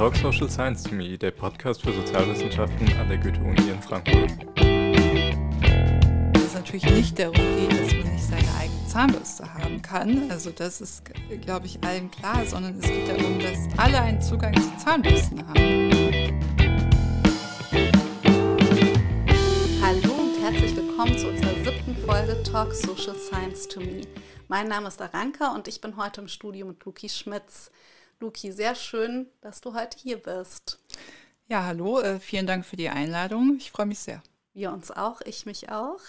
Talk Social Science to Me, der Podcast für Sozialwissenschaften an der Goethe-Uni in Frankfurt. Dass es natürlich nicht darum geht, dass man nicht seine eigene Zahnbürste haben kann. Also das ist, glaube ich, allen klar, sondern es geht darum, dass alle einen Zugang zu Zahnbürsten haben. Hallo und herzlich willkommen zu unserer siebten Folge Talk Social Science to Me. Mein Name ist Aranka und ich bin heute im Studio mit Luki Schmitz. Luki, sehr schön, dass du heute hier bist. Ja, hallo, äh, vielen Dank für die Einladung. Ich freue mich sehr. Wir uns auch, ich mich auch.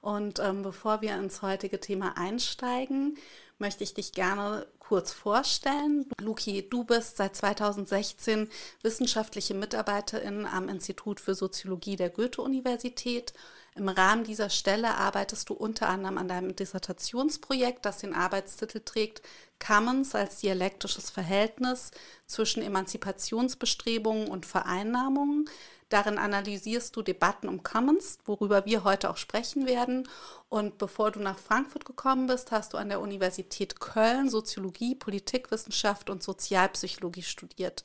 Und ähm, bevor wir ins heutige Thema einsteigen, möchte ich dich gerne kurz vorstellen. Luki, du bist seit 2016 wissenschaftliche Mitarbeiterin am Institut für Soziologie der Goethe-Universität. Im Rahmen dieser Stelle arbeitest du unter anderem an deinem Dissertationsprojekt, das den Arbeitstitel trägt Commons als dialektisches Verhältnis zwischen Emanzipationsbestrebungen und Vereinnahmungen. Darin analysierst du Debatten um Commons, worüber wir heute auch sprechen werden. Und bevor du nach Frankfurt gekommen bist, hast du an der Universität Köln Soziologie, Politikwissenschaft und Sozialpsychologie studiert.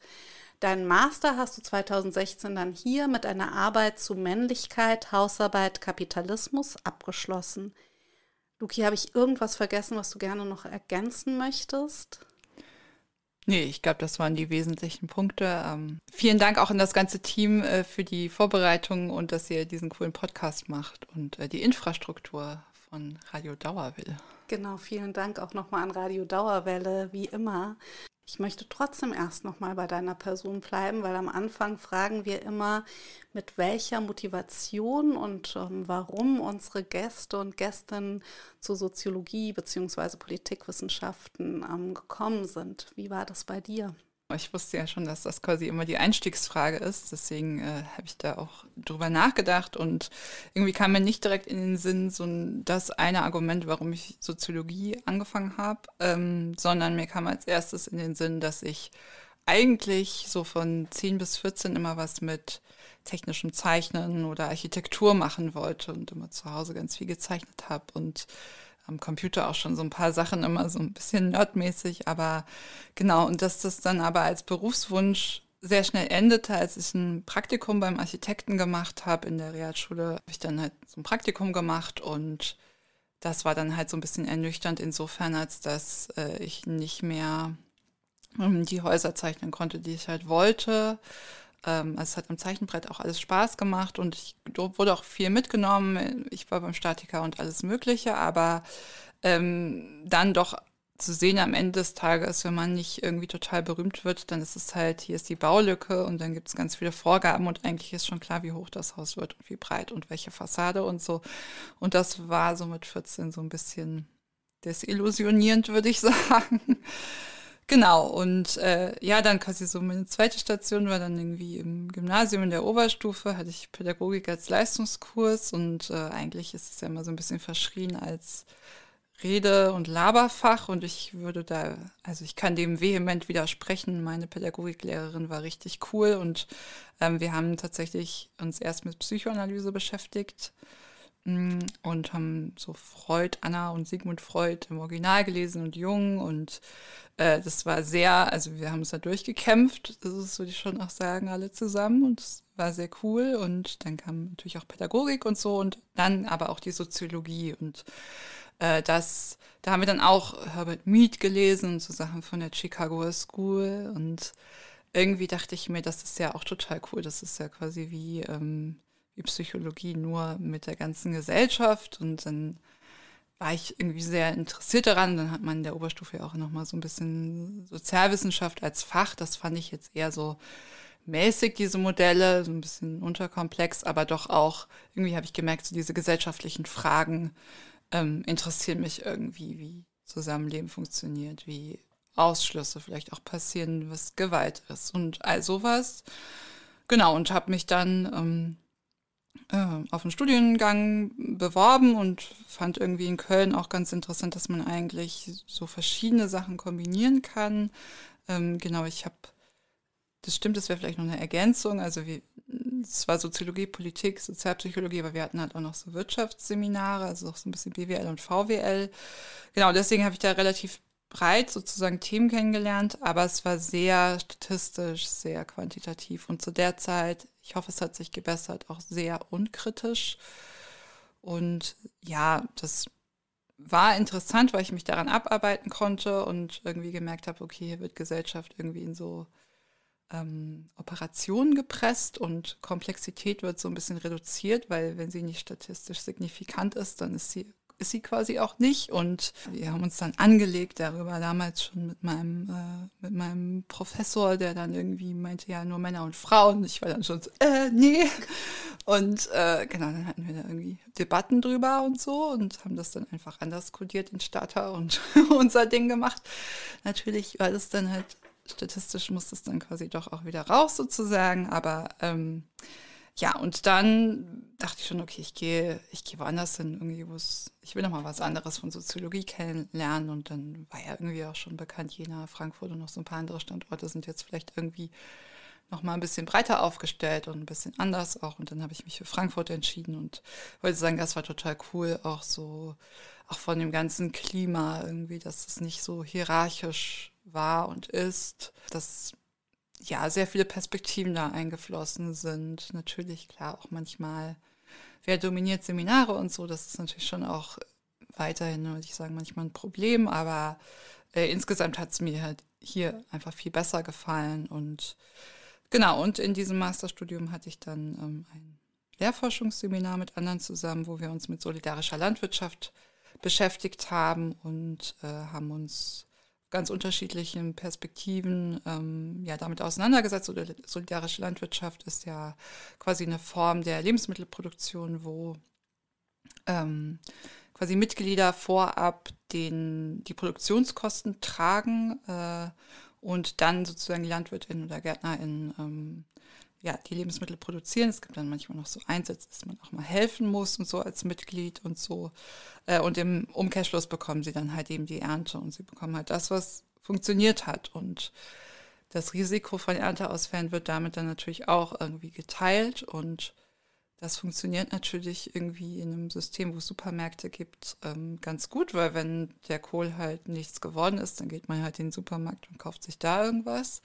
Deinen Master hast du 2016 dann hier mit einer Arbeit zu Männlichkeit, Hausarbeit, Kapitalismus abgeschlossen. Luki, habe ich irgendwas vergessen, was du gerne noch ergänzen möchtest? Nee, ich glaube, das waren die wesentlichen Punkte. Ähm, vielen Dank auch an das ganze Team äh, für die Vorbereitung und dass ihr diesen coolen Podcast macht und äh, die Infrastruktur von Radio Dauerwelle. Genau, vielen Dank auch nochmal an Radio Dauerwelle, wie immer. Ich möchte trotzdem erst noch mal bei deiner Person bleiben, weil am Anfang fragen wir immer, mit welcher Motivation und ähm, warum unsere Gäste und Gästinnen zur Soziologie bzw. Politikwissenschaften ähm, gekommen sind. Wie war das bei dir? Ich wusste ja schon, dass das quasi immer die Einstiegsfrage ist. Deswegen äh, habe ich da auch drüber nachgedacht und irgendwie kam mir nicht direkt in den Sinn so das eine Argument, warum ich Soziologie angefangen habe, ähm, sondern mir kam als erstes in den Sinn, dass ich eigentlich so von 10 bis 14 immer was mit technischem Zeichnen oder Architektur machen wollte und immer zu Hause ganz viel gezeichnet habe und am Computer auch schon so ein paar Sachen immer so ein bisschen nerdmäßig, aber genau, und dass das dann aber als Berufswunsch sehr schnell endete, als ich ein Praktikum beim Architekten gemacht habe in der Realschule, habe ich dann halt so ein Praktikum gemacht und das war dann halt so ein bisschen ernüchternd insofern, als dass äh, ich nicht mehr ähm, die Häuser zeichnen konnte, die ich halt wollte ähm, also es hat am Zeichenbrett auch alles Spaß gemacht und ich wurde auch viel mitgenommen. Ich war beim Statiker und alles Mögliche, aber ähm, dann doch zu sehen am Ende des Tages, wenn man nicht irgendwie total berühmt wird, dann ist es halt, hier ist die Baulücke und dann gibt es ganz viele Vorgaben und eigentlich ist schon klar, wie hoch das Haus wird und wie breit und welche Fassade und so. Und das war so mit 14 so ein bisschen desillusionierend, würde ich sagen. Genau, und äh, ja, dann quasi so meine zweite Station war dann irgendwie im Gymnasium in der Oberstufe, hatte ich Pädagogik als Leistungskurs und äh, eigentlich ist es ja immer so ein bisschen verschrien als Rede- und Laberfach und ich würde da, also ich kann dem vehement widersprechen. Meine Pädagogiklehrerin war richtig cool und ähm, wir haben tatsächlich uns erst mit Psychoanalyse beschäftigt und haben so Freud, Anna und Sigmund Freud im Original gelesen und Jung und äh, das war sehr, also wir haben uns da durchgekämpft, das würde ich schon auch sagen, alle zusammen und es war sehr cool und dann kam natürlich auch Pädagogik und so und dann aber auch die Soziologie und äh, das, da haben wir dann auch Herbert Mead gelesen und so Sachen von der Chicago School und irgendwie dachte ich mir, das ist ja auch total cool, das ist ja quasi wie, ähm, wie Psychologie nur mit der ganzen Gesellschaft und dann war ich irgendwie sehr interessiert daran. Dann hat man in der Oberstufe auch nochmal so ein bisschen Sozialwissenschaft als Fach. Das fand ich jetzt eher so mäßig, diese Modelle, so ein bisschen unterkomplex, aber doch auch, irgendwie habe ich gemerkt, so diese gesellschaftlichen Fragen ähm, interessieren mich irgendwie, wie Zusammenleben funktioniert, wie Ausschlüsse vielleicht auch passieren, was Gewalt ist und all sowas. Genau, und habe mich dann ähm, äh, auf einen Studiengang beworben und fand irgendwie in Köln auch ganz interessant, dass man eigentlich so verschiedene Sachen kombinieren kann. Ähm, genau, ich habe, das stimmt, das wäre vielleicht noch eine Ergänzung. Also wie, es war Soziologie, Politik, Sozialpsychologie, aber wir hatten halt auch noch so Wirtschaftsseminare, also auch so ein bisschen BWL und VWL. Genau, deswegen habe ich da relativ breit sozusagen Themen kennengelernt, aber es war sehr statistisch, sehr quantitativ und zu der Zeit, ich hoffe, es hat sich gebessert, auch sehr unkritisch. Und ja, das war interessant, weil ich mich daran abarbeiten konnte und irgendwie gemerkt habe, okay, hier wird Gesellschaft irgendwie in so ähm, Operationen gepresst und Komplexität wird so ein bisschen reduziert, weil wenn sie nicht statistisch signifikant ist, dann ist sie ist sie quasi auch nicht. Und wir haben uns dann angelegt darüber, damals schon mit meinem, äh, mit meinem Professor, der dann irgendwie meinte, ja, nur Männer und Frauen. Ich war dann schon so, äh, nee. Und äh, genau, dann hatten wir da irgendwie Debatten drüber und so und haben das dann einfach anders kodiert in Starter und unser Ding gemacht. Natürlich war das dann halt, statistisch muss das dann quasi doch auch wieder raus sozusagen, aber ähm, ja, und dann dachte ich schon, okay, ich gehe, ich gehe woanders hin, irgendwie, wo es, ich will noch mal was anderes von Soziologie kennenlernen. Und dann war ja irgendwie auch schon bekannt, Jena, Frankfurt und noch so ein paar andere Standorte sind jetzt vielleicht irgendwie noch mal ein bisschen breiter aufgestellt und ein bisschen anders auch. Und dann habe ich mich für Frankfurt entschieden und wollte sagen, das war total cool, auch so, auch von dem ganzen Klima irgendwie, dass es nicht so hierarchisch war und ist. Das ja, sehr viele Perspektiven da eingeflossen sind. Natürlich, klar, auch manchmal, wer dominiert Seminare und so, das ist natürlich schon auch weiterhin, würde ich sagen, manchmal ein Problem, aber äh, insgesamt hat es mir halt hier einfach viel besser gefallen und genau, und in diesem Masterstudium hatte ich dann ähm, ein Lehrforschungsseminar mit anderen zusammen, wo wir uns mit solidarischer Landwirtschaft beschäftigt haben und äh, haben uns ganz unterschiedlichen Perspektiven ähm, ja damit auseinandergesetzt. Solidarische Landwirtschaft ist ja quasi eine Form der Lebensmittelproduktion, wo ähm, quasi Mitglieder vorab den, die Produktionskosten tragen äh, und dann sozusagen LandwirtInnen oder GärtnerInnen ähm, ja, die Lebensmittel produzieren. Es gibt dann manchmal noch so Einsätze, dass man auch mal helfen muss und so als Mitglied und so. Äh, und im Umkehrschluss bekommen sie dann halt eben die Ernte und sie bekommen halt das, was funktioniert hat. Und das Risiko von Ernteausfällen wird damit dann natürlich auch irgendwie geteilt und das funktioniert natürlich irgendwie in einem System, wo es Supermärkte gibt, ähm, ganz gut, weil wenn der Kohl halt nichts geworden ist, dann geht man halt in den Supermarkt und kauft sich da irgendwas.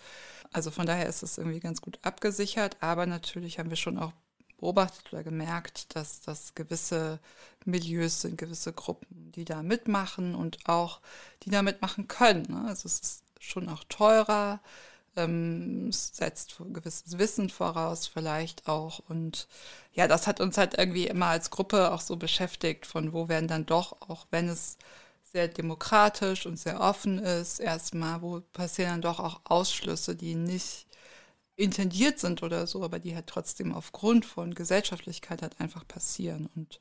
Also von daher ist es irgendwie ganz gut abgesichert, aber natürlich haben wir schon auch beobachtet oder gemerkt, dass das gewisse Milieus sind, gewisse Gruppen, die da mitmachen und auch die da mitmachen können. Ne? Also es ist schon auch teurer ähm, setzt gewisses Wissen voraus vielleicht auch. Und ja, das hat uns halt irgendwie immer als Gruppe auch so beschäftigt, von wo werden dann doch, auch wenn es sehr demokratisch und sehr offen ist, erstmal, wo passieren dann doch auch Ausschlüsse, die nicht intendiert sind oder so, aber die halt trotzdem aufgrund von Gesellschaftlichkeit halt einfach passieren. Und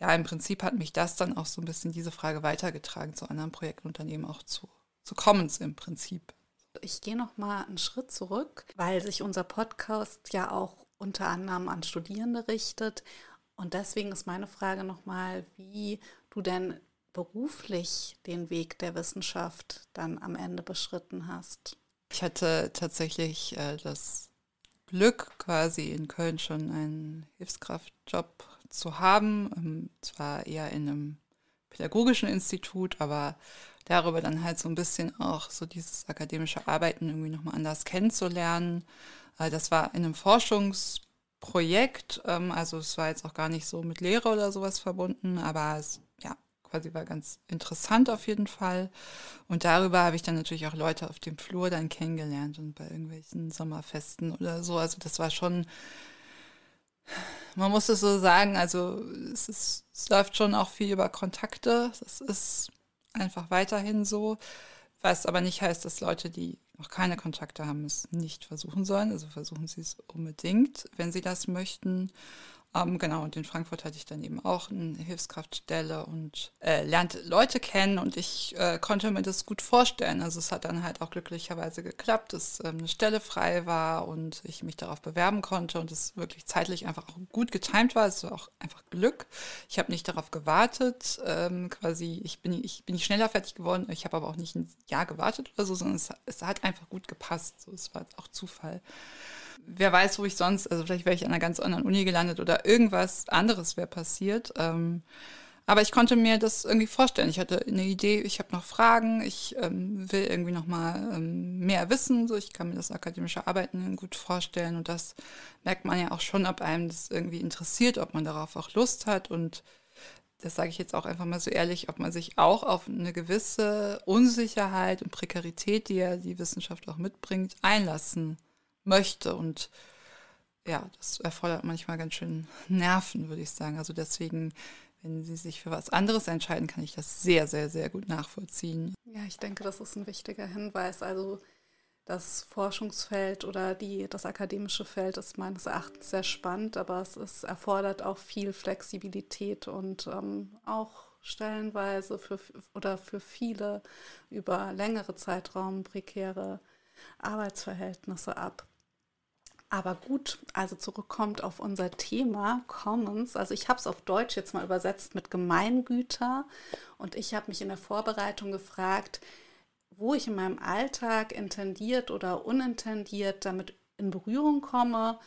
ja, im Prinzip hat mich das dann auch so ein bisschen diese Frage weitergetragen zu anderen Projekten und dann eben auch zu, zu Commons im Prinzip. Ich gehe noch mal einen Schritt zurück, weil sich unser Podcast ja auch unter anderem an Studierende richtet. Und deswegen ist meine Frage noch mal, wie du denn beruflich den Weg der Wissenschaft dann am Ende beschritten hast. Ich hatte tatsächlich äh, das Glück, quasi in Köln schon einen Hilfskraftjob zu haben. Ähm, zwar eher in einem pädagogischen Institut, aber darüber dann halt so ein bisschen auch so dieses akademische Arbeiten irgendwie nochmal anders kennenzulernen. Äh, das war in einem Forschungsprojekt, ähm, also es war jetzt auch gar nicht so mit Lehre oder sowas verbunden, aber es ja quasi war ganz interessant auf jeden Fall. Und darüber habe ich dann natürlich auch Leute auf dem Flur dann kennengelernt und bei irgendwelchen Sommerfesten oder so. Also das war schon man muss es so sagen, also es, ist, es läuft schon auch viel über Kontakte. Das ist einfach weiterhin so. Was aber nicht heißt, dass Leute, die noch keine Kontakte haben, es nicht versuchen sollen. Also versuchen sie es unbedingt, wenn sie das möchten. Ähm, genau, und in Frankfurt hatte ich dann eben auch eine Hilfskraftstelle und äh, lernte Leute kennen und ich äh, konnte mir das gut vorstellen. Also es hat dann halt auch glücklicherweise geklappt, dass ähm, eine Stelle frei war und ich mich darauf bewerben konnte und es wirklich zeitlich einfach auch gut getimt war. Es war auch einfach Glück. Ich habe nicht darauf gewartet, ähm, quasi, ich bin, ich bin nicht schneller fertig geworden, ich habe aber auch nicht ein Jahr gewartet oder so, sondern es, es hat einfach gut gepasst. So, es war auch Zufall wer weiß, wo ich sonst, also vielleicht wäre ich an einer ganz anderen Uni gelandet oder irgendwas anderes wäre passiert. Ähm, aber ich konnte mir das irgendwie vorstellen. Ich hatte eine Idee, ich habe noch Fragen, ich ähm, will irgendwie noch mal ähm, mehr wissen. So, ich kann mir das akademische Arbeiten gut vorstellen und das merkt man ja auch schon, ob einem das irgendwie interessiert, ob man darauf auch Lust hat und das sage ich jetzt auch einfach mal so ehrlich, ob man sich auch auf eine gewisse Unsicherheit und Prekarität, die ja die Wissenschaft auch mitbringt, einlassen möchte. Und ja, das erfordert manchmal ganz schön Nerven, würde ich sagen. Also deswegen wenn sie sich für was anderes entscheiden, kann ich das sehr, sehr, sehr gut nachvollziehen. Ja, ich denke, das ist ein wichtiger Hinweis. Also das Forschungsfeld oder die, das akademische Feld ist meines Erachtens sehr spannend, aber es ist, erfordert auch viel Flexibilität und ähm, auch stellenweise für, oder für viele über längere Zeitraum prekäre Arbeitsverhältnisse ab. Aber gut, also zurückkommt auf unser Thema Commons. Also ich habe es auf Deutsch jetzt mal übersetzt mit Gemeingüter und ich habe mich in der Vorbereitung gefragt, wo ich in meinem Alltag intendiert oder unintendiert damit in Berührung komme.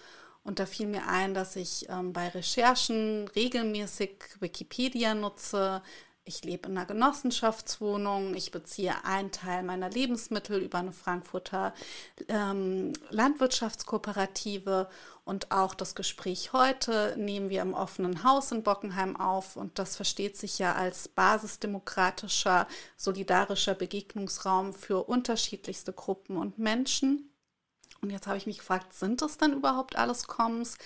Und da fiel mir ein, dass ich ähm, bei Recherchen regelmäßig Wikipedia nutze, ich lebe in einer Genossenschaftswohnung, ich beziehe einen Teil meiner Lebensmittel über eine Frankfurter ähm, Landwirtschaftskooperative und auch das Gespräch heute nehmen wir im offenen Haus in Bockenheim auf und das versteht sich ja als basisdemokratischer, solidarischer Begegnungsraum für unterschiedlichste Gruppen und Menschen. Und jetzt habe ich mich gefragt, sind das denn überhaupt alles Coms?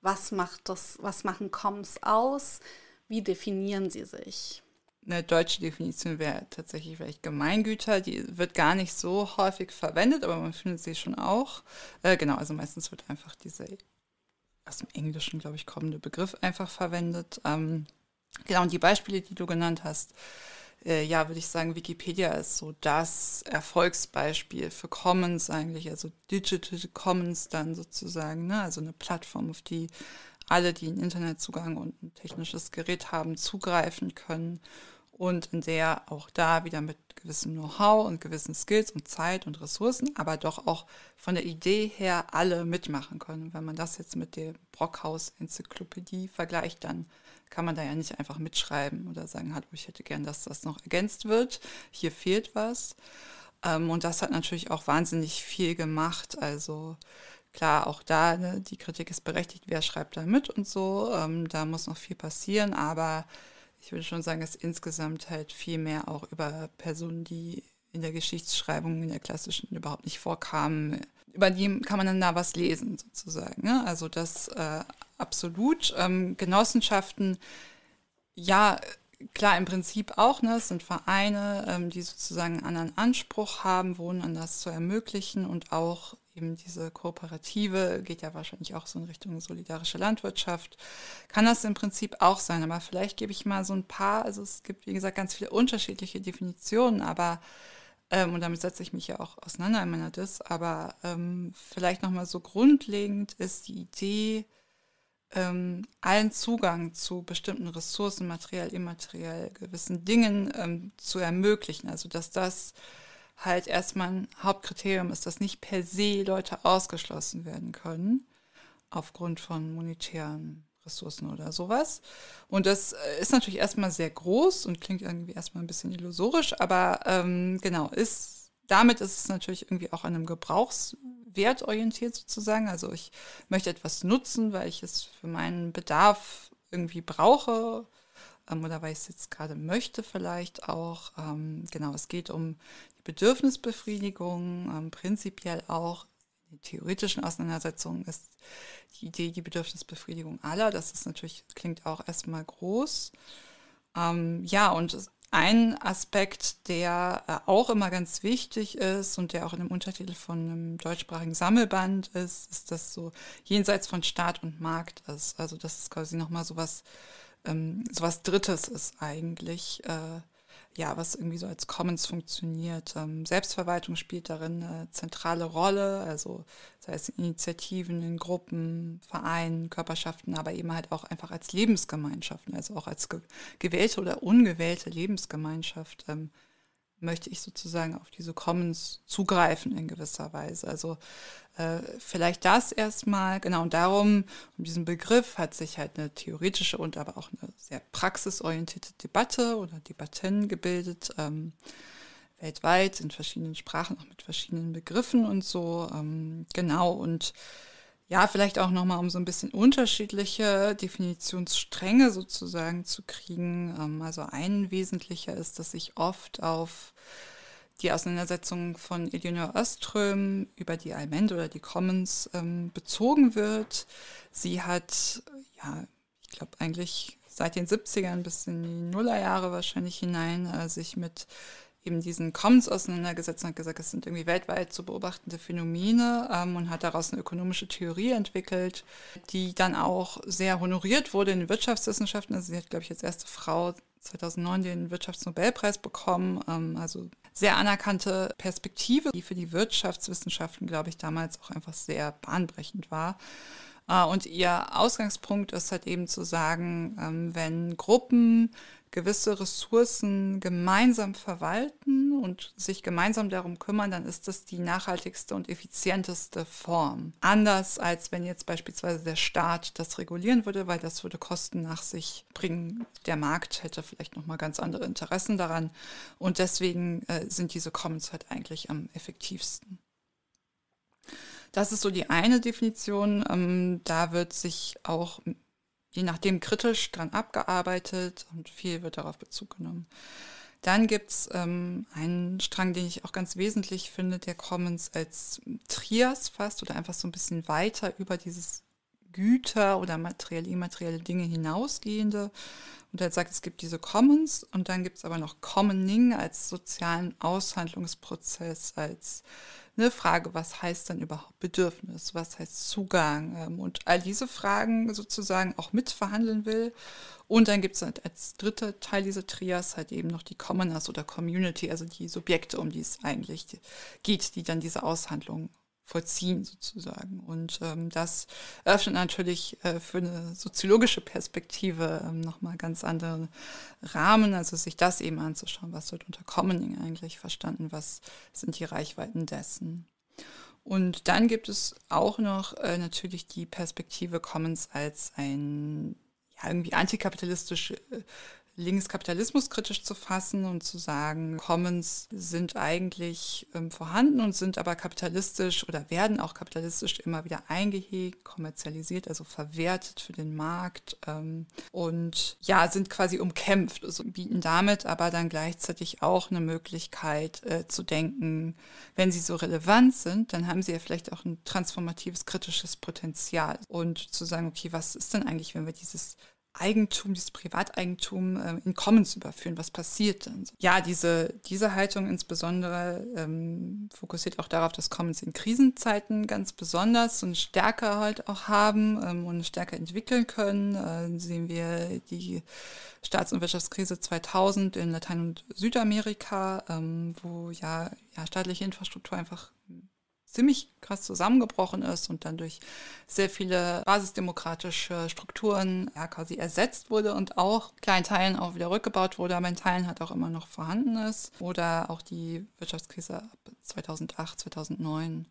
Was macht das, was machen Coms aus? Wie definieren sie sich? Eine deutsche Definition wäre tatsächlich vielleicht Gemeingüter. Die wird gar nicht so häufig verwendet, aber man findet sie schon auch. Äh, genau, also meistens wird einfach dieser aus dem Englischen, glaube ich, kommende Begriff einfach verwendet. Ähm, genau, und die Beispiele, die du genannt hast, äh, ja, würde ich sagen, Wikipedia ist so das Erfolgsbeispiel für Commons eigentlich, also Digital Commons dann sozusagen, ne? also eine Plattform, auf die alle, die einen Internetzugang und ein technisches Gerät haben, zugreifen können und in der auch da wieder mit gewissem Know-how und gewissen Skills und Zeit und Ressourcen, aber doch auch von der Idee her alle mitmachen können. Wenn man das jetzt mit der Brockhaus-Enzyklopädie vergleicht, dann kann man da ja nicht einfach mitschreiben oder sagen, hallo, ich hätte gern, dass das noch ergänzt wird. Hier fehlt was. Ähm, und das hat natürlich auch wahnsinnig viel gemacht. Also klar, auch da, ne, die Kritik ist berechtigt, wer schreibt da mit und so. Ähm, da muss noch viel passieren, aber ich würde schon sagen, dass insgesamt halt viel mehr auch über Personen, die in der Geschichtsschreibung, in der klassischen überhaupt nicht vorkamen, über die kann man dann da was lesen sozusagen. Ne? Also das äh, absolut. Ähm, Genossenschaften, ja, klar, im Prinzip auch, ne? Es sind Vereine, ähm, die sozusagen einen anderen Anspruch haben, Wohnen anders zu ermöglichen und auch eben diese Kooperative geht ja wahrscheinlich auch so in Richtung solidarische Landwirtschaft. Kann das im Prinzip auch sein, aber vielleicht gebe ich mal so ein paar, also es gibt, wie gesagt, ganz viele unterschiedliche Definitionen, aber ähm, und damit setze ich mich ja auch auseinander in meiner Dis, aber ähm, vielleicht nochmal so grundlegend ist die Idee, ähm, allen Zugang zu bestimmten Ressourcen, materiell, immateriell, gewissen Dingen ähm, zu ermöglichen. Also dass das halt erstmal ein Hauptkriterium ist, dass nicht per se Leute ausgeschlossen werden können aufgrund von monetären Ressourcen oder sowas. Und das äh, ist natürlich erstmal sehr groß und klingt irgendwie erstmal ein bisschen illusorisch, aber ähm, genau, ist, damit ist es natürlich irgendwie auch an einem Gebrauchswert orientiert sozusagen. Also ich möchte etwas nutzen, weil ich es für meinen Bedarf irgendwie brauche ähm, oder weil ich es jetzt gerade möchte vielleicht auch. Ähm, genau, es geht um Bedürfnisbefriedigung, ähm, prinzipiell auch in theoretischen Auseinandersetzungen ist die Idee die Bedürfnisbefriedigung aller. Das ist natürlich, klingt auch erstmal groß. Ähm, ja, und ein Aspekt, der äh, auch immer ganz wichtig ist und der auch in dem Untertitel von einem deutschsprachigen Sammelband ist, ist, dass so jenseits von Staat und Markt ist. Also das ist quasi nochmal so was, ähm, so was Drittes ist eigentlich. Äh, ja, was irgendwie so als Commons funktioniert. Ähm, Selbstverwaltung spielt darin eine zentrale Rolle, also sei es Initiativen in Gruppen, Vereinen, Körperschaften, aber eben halt auch einfach als Lebensgemeinschaften, also auch als ge gewählte oder ungewählte Lebensgemeinschaft. Ähm, möchte ich sozusagen auf diese Commons zugreifen in gewisser Weise. Also äh, vielleicht das erstmal, genau, und darum, um diesen Begriff hat sich halt eine theoretische und aber auch eine sehr praxisorientierte Debatte oder Debatten gebildet, ähm, weltweit in verschiedenen Sprachen, auch mit verschiedenen Begriffen und so, ähm, genau, und ja, vielleicht auch nochmal, um so ein bisschen unterschiedliche Definitionsstränge sozusagen zu kriegen. Ähm, also ein wesentlicher ist, dass sich oft auf die Auseinandersetzung von Eleanor Öström über die Allmende oder die Commons ähm, bezogen wird. Sie hat, ja, ich glaube eigentlich seit den 70ern bis in die Nullerjahre wahrscheinlich hinein äh, sich mit eben diesen Commons auseinandergesetzt und hat gesagt, es sind irgendwie weltweit zu beobachtende Phänomene ähm, und hat daraus eine ökonomische Theorie entwickelt, die dann auch sehr honoriert wurde in Wirtschaftswissenschaften. Also sie hat, glaube ich, als erste Frau 2009 den Wirtschaftsnobelpreis bekommen. Ähm, also sehr anerkannte Perspektive, die für die Wirtschaftswissenschaften, glaube ich, damals auch einfach sehr bahnbrechend war. Äh, und ihr Ausgangspunkt ist halt eben zu sagen, ähm, wenn Gruppen gewisse Ressourcen gemeinsam verwalten und sich gemeinsam darum kümmern, dann ist das die nachhaltigste und effizienteste Form. Anders als wenn jetzt beispielsweise der Staat das regulieren würde, weil das würde Kosten nach sich bringen. Der Markt hätte vielleicht noch mal ganz andere Interessen daran und deswegen äh, sind diese Commons halt eigentlich am effektivsten. Das ist so die eine Definition. Ähm, da wird sich auch je nachdem kritisch dran abgearbeitet und viel wird darauf Bezug genommen. Dann gibt es ähm, einen Strang, den ich auch ganz wesentlich finde, der Commons als Trias fast oder einfach so ein bisschen weiter über dieses Güter oder materielle, immaterielle Dinge hinausgehende. Und er sagt, es gibt diese Commons und dann gibt es aber noch Commoning als sozialen Aushandlungsprozess, als eine Frage, was heißt dann überhaupt Bedürfnis, was heißt Zugang ähm, und all diese Fragen sozusagen auch mitverhandeln will. Und dann gibt es halt als dritter Teil dieser Trias halt eben noch die Commoners oder Community, also die Subjekte, um die es eigentlich geht, die dann diese Aushandlung vollziehen sozusagen. Und ähm, das öffnet natürlich äh, für eine soziologische Perspektive ähm, nochmal ganz andere Rahmen, also sich das eben anzuschauen, was wird unter Commoning eigentlich verstanden, was sind die Reichweiten dessen. Und dann gibt es auch noch äh, natürlich die Perspektive Commons als ein ja, irgendwie antikapitalistische äh, Linkskapitalismus kritisch zu fassen und zu sagen, Commons sind eigentlich ähm, vorhanden und sind aber kapitalistisch oder werden auch kapitalistisch immer wieder eingehegt, kommerzialisiert, also verwertet für den Markt ähm, und ja, sind quasi umkämpft, also bieten damit aber dann gleichzeitig auch eine Möglichkeit äh, zu denken, wenn sie so relevant sind, dann haben sie ja vielleicht auch ein transformatives, kritisches Potenzial. Und zu sagen, okay, was ist denn eigentlich, wenn wir dieses Eigentum, dieses Privateigentum äh, in Commons überführen. Was passiert dann? Ja, diese, diese Haltung insbesondere ähm, fokussiert auch darauf, dass Commons in Krisenzeiten ganz besonders so eine Stärke halt auch haben ähm, und eine Stärke entwickeln können. Äh, sehen wir die Staats- und Wirtschaftskrise 2000 in Latein- und Südamerika, ähm, wo ja, ja staatliche Infrastruktur einfach ziemlich krass zusammengebrochen ist und dann durch sehr viele basisdemokratische Strukturen ja, quasi ersetzt wurde und auch kleinen Teilen auch wieder rückgebaut wurde, aber in Teilen halt auch immer noch vorhanden ist. Oder auch die Wirtschaftskrise 2008, 2009.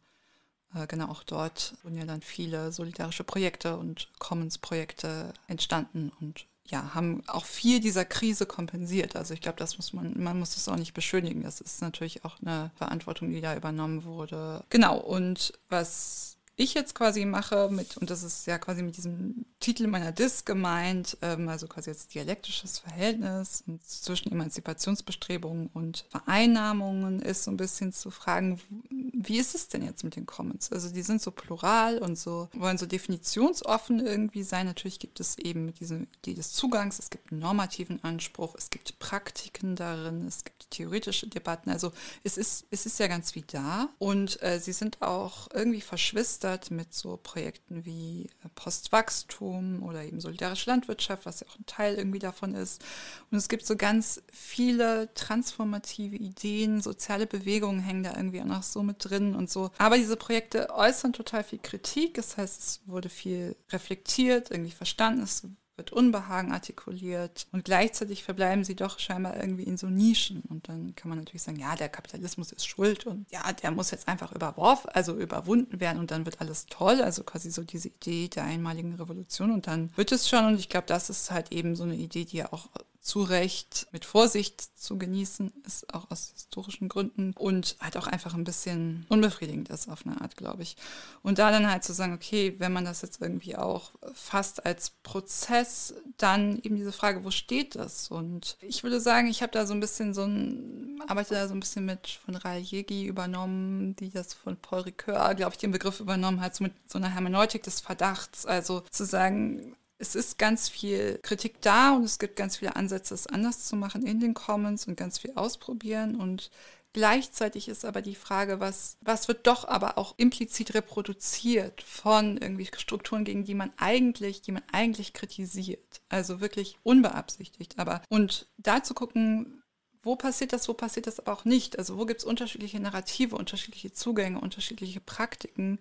Äh, genau, auch dort wurden ja dann viele solidarische Projekte und Commons-Projekte entstanden und ja, haben auch viel dieser Krise kompensiert. Also ich glaube, das muss man, man muss das auch nicht beschönigen. Das ist natürlich auch eine Verantwortung, die da übernommen wurde. Genau, und was ich jetzt quasi mache mit, und das ist ja quasi mit diesem Titel meiner Dis gemeint, ähm, also quasi jetzt dialektisches Verhältnis zwischen Emanzipationsbestrebungen und Vereinnahmungen, ist so ein bisschen zu fragen, wie ist es denn jetzt mit den Commons? Also die sind so plural und so, wollen so definitionsoffen irgendwie sein. Natürlich gibt es eben mit diesem Idee des Zugangs, es gibt einen normativen Anspruch, es gibt Praktiken darin, es gibt theoretische Debatten. Also es ist, es ist ja ganz wie da und äh, sie sind auch irgendwie verschwistert begeistert mit so Projekten wie äh, Postwachstum oder eben solidarische Landwirtschaft, was ja auch ein Teil irgendwie davon ist. Und es gibt so ganz viele transformative Ideen, soziale Bewegungen hängen da irgendwie auch noch so mit drin und so. Aber diese Projekte äußern total viel Kritik. Das heißt, es wurde viel reflektiert, irgendwie verstanden. Es wird Unbehagen artikuliert und gleichzeitig verbleiben sie doch scheinbar irgendwie in so Nischen. Und dann kann man natürlich sagen, ja, der Kapitalismus ist schuld und ja, der muss jetzt einfach überworfen, also überwunden werden und dann wird alles toll. Also quasi so diese Idee der einmaligen Revolution und dann wird es schon. Und ich glaube, das ist halt eben so eine Idee, die ja auch zu Recht mit Vorsicht zu genießen ist, auch aus historischen Gründen und halt auch einfach ein bisschen unbefriedigend ist auf eine Art, glaube ich. Und da dann halt zu sagen, okay, wenn man das jetzt irgendwie auch fast als Prozess, dann eben diese Frage, wo steht das? Und ich würde sagen, ich habe da so ein bisschen so ein, arbeite da so ein bisschen mit von Rai Jegi übernommen, die das von Paul Ricoeur, glaube ich, den Begriff übernommen hat, so mit so einer Hermeneutik des Verdachts. Also zu sagen, es ist ganz viel Kritik da und es gibt ganz viele Ansätze, es anders zu machen in den Commons und ganz viel ausprobieren und Gleichzeitig ist aber die Frage, was, was wird doch aber auch implizit reproduziert von irgendwie Strukturen, gegen die man eigentlich, die man eigentlich kritisiert. Also wirklich unbeabsichtigt. Aber und da zu gucken, wo passiert das, wo passiert das aber auch nicht. Also wo gibt es unterschiedliche Narrative, unterschiedliche Zugänge, unterschiedliche Praktiken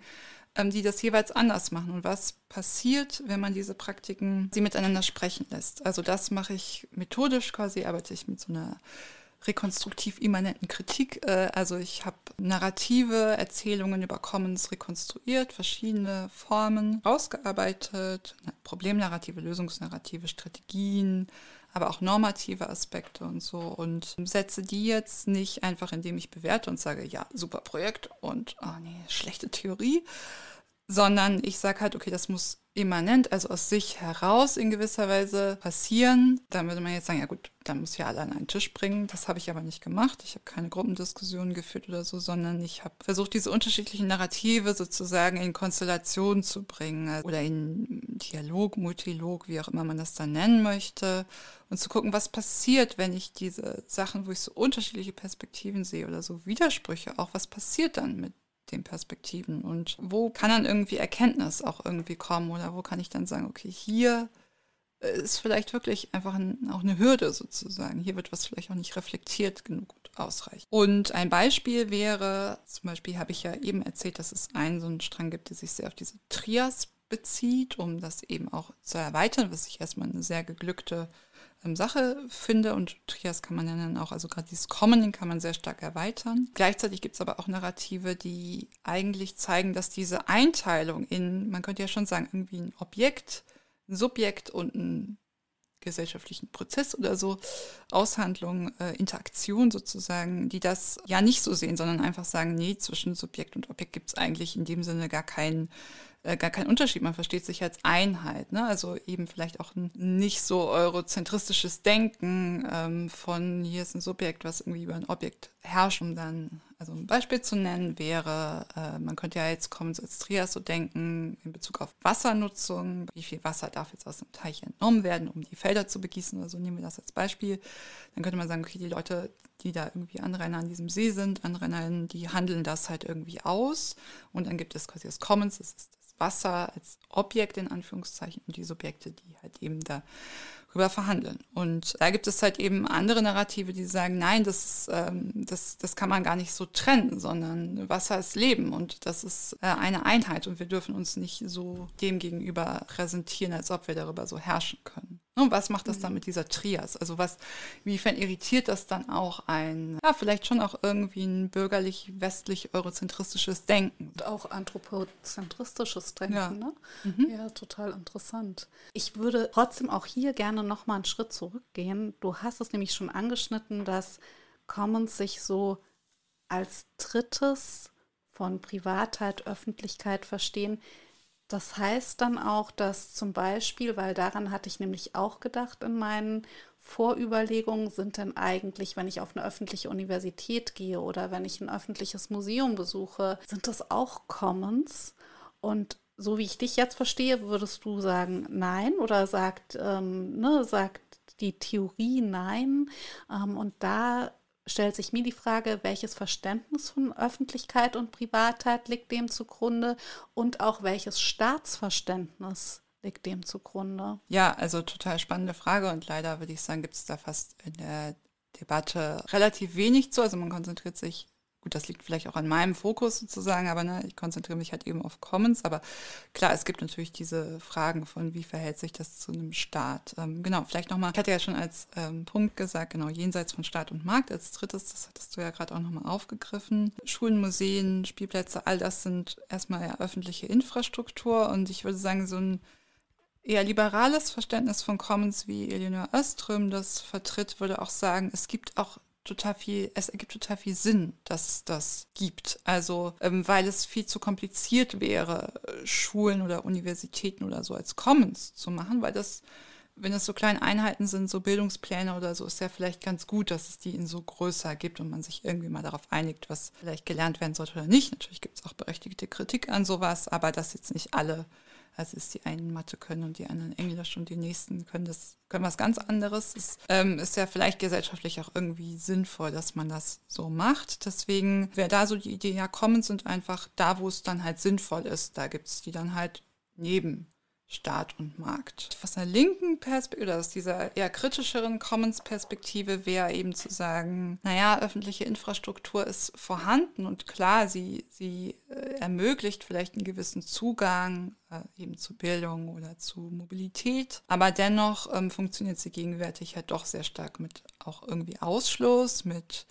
die das jeweils anders machen. Und was passiert, wenn man diese Praktiken sie miteinander sprechen lässt? Also das mache ich methodisch quasi, arbeite ich mit so einer rekonstruktiv immanenten Kritik. Äh, also ich habe narrative Erzählungen über Commons rekonstruiert, verschiedene Formen rausgearbeitet, Problemnarrative, Lösungsnarrative, Strategien, aber auch normative Aspekte und so. Und setze die jetzt nicht einfach, indem ich bewerte und sage, ja, super Projekt und, oh nee, schlechte Theorie, sondern ich sage halt, okay, das muss immanent, also aus sich heraus in gewisser Weise passieren. Dann würde man jetzt sagen, ja gut, dann muss ja alle an einen Tisch bringen. Das habe ich aber nicht gemacht. Ich habe keine Gruppendiskussionen geführt oder so, sondern ich habe versucht, diese unterschiedlichen Narrative sozusagen in Konstellation zu bringen oder in Dialog, Multilog, wie auch immer man das dann nennen möchte und zu gucken, was passiert, wenn ich diese Sachen, wo ich so unterschiedliche Perspektiven sehe oder so Widersprüche, auch was passiert dann mit den Perspektiven und wo kann dann irgendwie Erkenntnis auch irgendwie kommen oder wo kann ich dann sagen, okay, hier ist vielleicht wirklich einfach ein, auch eine Hürde sozusagen. Hier wird was vielleicht auch nicht reflektiert genug und ausreichend. Und ein Beispiel wäre, zum Beispiel habe ich ja eben erzählt, dass es einen so einen Strang gibt, der sich sehr auf diese Trias bezieht, um das eben auch zu erweitern, was ich erstmal eine sehr geglückte Sache finde. Und Trias kann man ja dann auch, also gerade dieses Commoning kann man sehr stark erweitern. Gleichzeitig gibt es aber auch Narrative, die eigentlich zeigen, dass diese Einteilung in, man könnte ja schon sagen, irgendwie ein Objekt, ein Subjekt und ein gesellschaftlichen Prozess oder so, Aushandlung, äh, Interaktion sozusagen, die das ja nicht so sehen, sondern einfach sagen, nee, zwischen Subjekt und Objekt gibt es eigentlich in dem Sinne gar keinen äh, gar kein Unterschied. Man versteht sich als Einheit. Ne? Also eben vielleicht auch ein nicht so eurozentristisches Denken ähm, von hier ist ein Subjekt, was irgendwie über ein Objekt herrscht, um dann, also ein Beispiel zu nennen wäre, äh, man könnte ja jetzt kommen als Trias so denken in Bezug auf Wassernutzung. Wie viel Wasser darf jetzt aus dem Teich entnommen werden, um die Felder zu begießen oder so, nehmen wir das als Beispiel. Dann könnte man sagen, okay, die Leute, die da irgendwie Anrainer an diesem See sind, Anrainer, die handeln das halt irgendwie aus. Und dann gibt es quasi das Commons, das ist Wasser als Objekt in Anführungszeichen und die Subjekte, die halt eben darüber verhandeln. Und da gibt es halt eben andere Narrative, die sagen, nein, das, ähm, das, das kann man gar nicht so trennen, sondern Wasser ist Leben und das ist äh, eine Einheit und wir dürfen uns nicht so dem gegenüber präsentieren, als ob wir darüber so herrschen können. Und was macht das dann mhm. mit dieser Trias? Also was, inwiefern irritiert das dann auch ein, ja, vielleicht schon auch irgendwie ein bürgerlich-westlich-eurozentristisches Denken? Und auch anthropozentristisches Denken, ja. ne? Mhm. Ja, total interessant. Ich würde trotzdem auch hier gerne nochmal einen Schritt zurückgehen. Du hast es nämlich schon angeschnitten, dass Commons sich so als drittes von Privatheit, Öffentlichkeit verstehen. Das heißt dann auch, dass zum Beispiel, weil daran hatte ich nämlich auch gedacht in meinen Vorüberlegungen, sind denn eigentlich, wenn ich auf eine öffentliche Universität gehe oder wenn ich ein öffentliches Museum besuche, sind das auch Commons? Und so wie ich dich jetzt verstehe, würdest du sagen nein oder sagt, ähm, ne, sagt die Theorie nein? Ähm, und da stellt sich mir die Frage, welches Verständnis von Öffentlichkeit und Privatheit liegt dem zugrunde und auch welches Staatsverständnis liegt dem zugrunde? Ja, also total spannende Frage und leider würde ich sagen, gibt es da fast in der Debatte relativ wenig zu. Also man konzentriert sich Gut, das liegt vielleicht auch an meinem Fokus sozusagen, aber ne, ich konzentriere mich halt eben auf Commons. Aber klar, es gibt natürlich diese Fragen von, wie verhält sich das zu einem Staat. Ähm, genau, vielleicht nochmal, ich hatte ja schon als ähm, Punkt gesagt, genau, jenseits von Staat und Markt als drittes, das hattest du ja gerade auch nochmal aufgegriffen. Schulen, Museen, Spielplätze, all das sind erstmal ja öffentliche Infrastruktur und ich würde sagen, so ein eher liberales Verständnis von Commons, wie Eleanor Öström das vertritt, würde auch sagen, es gibt auch total viel, es ergibt total viel Sinn, dass es das gibt. Also, ähm, weil es viel zu kompliziert wäre, Schulen oder Universitäten oder so als Commons zu machen, weil das, wenn es so kleine Einheiten sind, so Bildungspläne oder so, ist ja vielleicht ganz gut, dass es die in so größer gibt und man sich irgendwie mal darauf einigt, was vielleicht gelernt werden sollte oder nicht. Natürlich gibt es auch berechtigte Kritik an sowas, aber dass jetzt nicht alle also ist die einen Mathe können und die anderen Englisch und die nächsten können das können was ganz anderes. Es ähm, ist ja vielleicht gesellschaftlich auch irgendwie sinnvoll, dass man das so macht. Deswegen wäre da so die Idee, ja, Commons sind einfach da, wo es dann halt sinnvoll ist. Da gibt es die dann halt neben Staat und Markt. Aus einer linken Perspektive oder aus dieser eher kritischeren Commons-Perspektive wäre eben zu sagen, naja, öffentliche Infrastruktur ist vorhanden und klar, sie, sie äh, ermöglicht vielleicht einen gewissen Zugang äh, eben zu Bildung oder zu Mobilität, aber dennoch ähm, funktioniert sie gegenwärtig halt doch sehr stark mit auch irgendwie Ausschluss, mit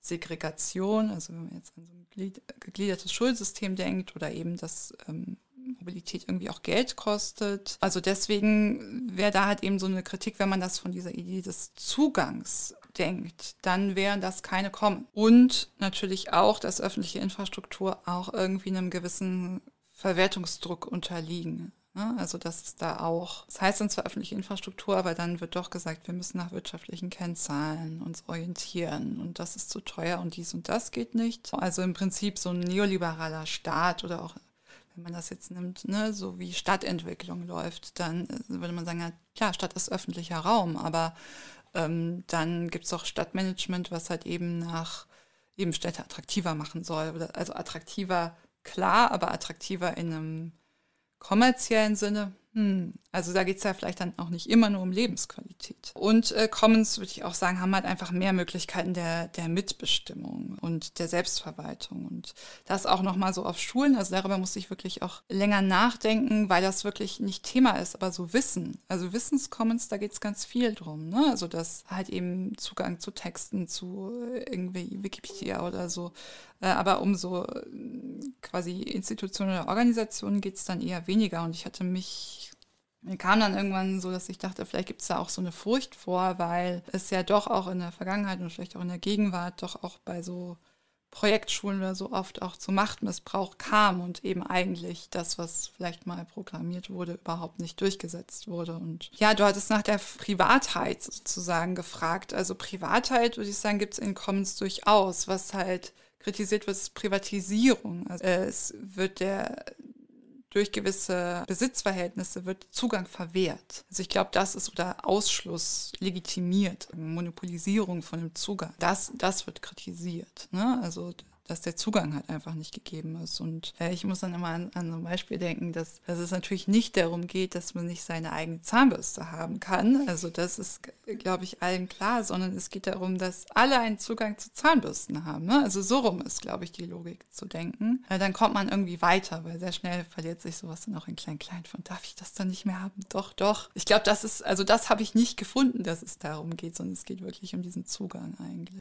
Segregation, also wenn man jetzt an so ein gegliedertes Schulsystem denkt oder eben das ähm, Mobilität irgendwie auch Geld kostet. Also deswegen wäre da halt eben so eine Kritik, wenn man das von dieser Idee des Zugangs denkt, dann wären das keine kommen. Und natürlich auch, dass öffentliche Infrastruktur auch irgendwie einem gewissen Verwertungsdruck unterliegen. Ne? Also das ist da auch, das heißt dann zwar öffentliche Infrastruktur, aber dann wird doch gesagt, wir müssen nach wirtschaftlichen Kennzahlen uns orientieren und das ist zu teuer und dies und das geht nicht. Also im Prinzip so ein neoliberaler Staat oder auch wenn man das jetzt nimmt, ne, so wie Stadtentwicklung läuft, dann äh, würde man sagen, ja, klar, Stadt ist öffentlicher Raum, aber ähm, dann gibt es auch Stadtmanagement, was halt eben nach eben Städte attraktiver machen soll. Also attraktiver, klar, aber attraktiver in einem kommerziellen Sinne hm, also da geht es ja vielleicht dann auch nicht immer nur um Lebensqualität. Und äh, Commons, würde ich auch sagen, haben halt einfach mehr Möglichkeiten der, der Mitbestimmung und der Selbstverwaltung. Und das auch nochmal so auf Schulen, also darüber muss ich wirklich auch länger nachdenken, weil das wirklich nicht Thema ist, aber so Wissen. Also Wissenscommons, da geht es ganz viel drum. Ne? Also das halt eben Zugang zu Texten, zu äh, irgendwie Wikipedia oder so. Äh, aber um so äh, quasi Institutionen oder Organisationen geht es dann eher weniger. Und ich hatte mich mir kam dann irgendwann so, dass ich dachte, vielleicht gibt es da auch so eine Furcht vor, weil es ja doch auch in der Vergangenheit und vielleicht auch in der Gegenwart doch auch bei so Projektschulen oder so oft auch zu Machtmissbrauch kam und eben eigentlich das, was vielleicht mal proklamiert wurde, überhaupt nicht durchgesetzt wurde. Und ja, du hattest nach der Privatheit sozusagen gefragt. Also Privatheit, würde ich sagen, gibt es in Commons durchaus. Was halt kritisiert wird, ist Privatisierung. Also, äh, es wird der durch gewisse Besitzverhältnisse wird Zugang verwehrt. Also ich glaube, das ist oder Ausschluss legitimiert, Monopolisierung von dem Zugang. Das, das wird kritisiert. Ne? Also dass der Zugang halt einfach nicht gegeben ist. Und äh, ich muss dann immer an, an ein Beispiel denken, dass, dass es natürlich nicht darum geht, dass man nicht seine eigene Zahnbürste haben kann. Also das ist, glaube ich, allen klar, sondern es geht darum, dass alle einen Zugang zu Zahnbürsten haben. Ne? Also so rum ist, glaube ich, die Logik zu denken. Äh, dann kommt man irgendwie weiter, weil sehr schnell verliert sich sowas dann auch in Klein-Klein von, darf ich das dann nicht mehr haben? Doch, doch. Ich glaube, das ist, also das habe ich nicht gefunden, dass es darum geht, sondern es geht wirklich um diesen Zugang eigentlich.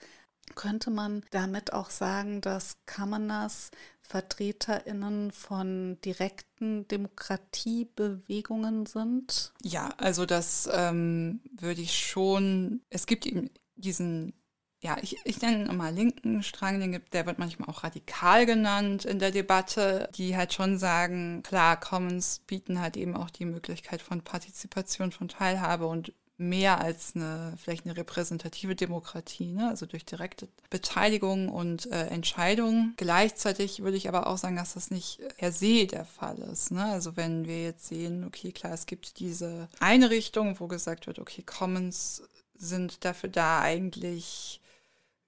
Könnte man damit auch sagen, dass Kamenas VertreterInnen von direkten Demokratiebewegungen sind? Ja, also das ähm, würde ich schon. Es gibt eben diesen ja, ich, ich nenne mal linken Strang, den gibt, der wird manchmal auch radikal genannt in der Debatte, die halt schon sagen, klar, Commons bieten halt eben auch die Möglichkeit von Partizipation, von Teilhabe und mehr als eine vielleicht eine repräsentative Demokratie, ne? also durch direkte Beteiligung und äh, Entscheidung. Gleichzeitig würde ich aber auch sagen, dass das nicht per se der Fall ist. Ne? Also wenn wir jetzt sehen, okay, klar, es gibt diese eine Richtung, wo gesagt wird, okay, Commons sind dafür da eigentlich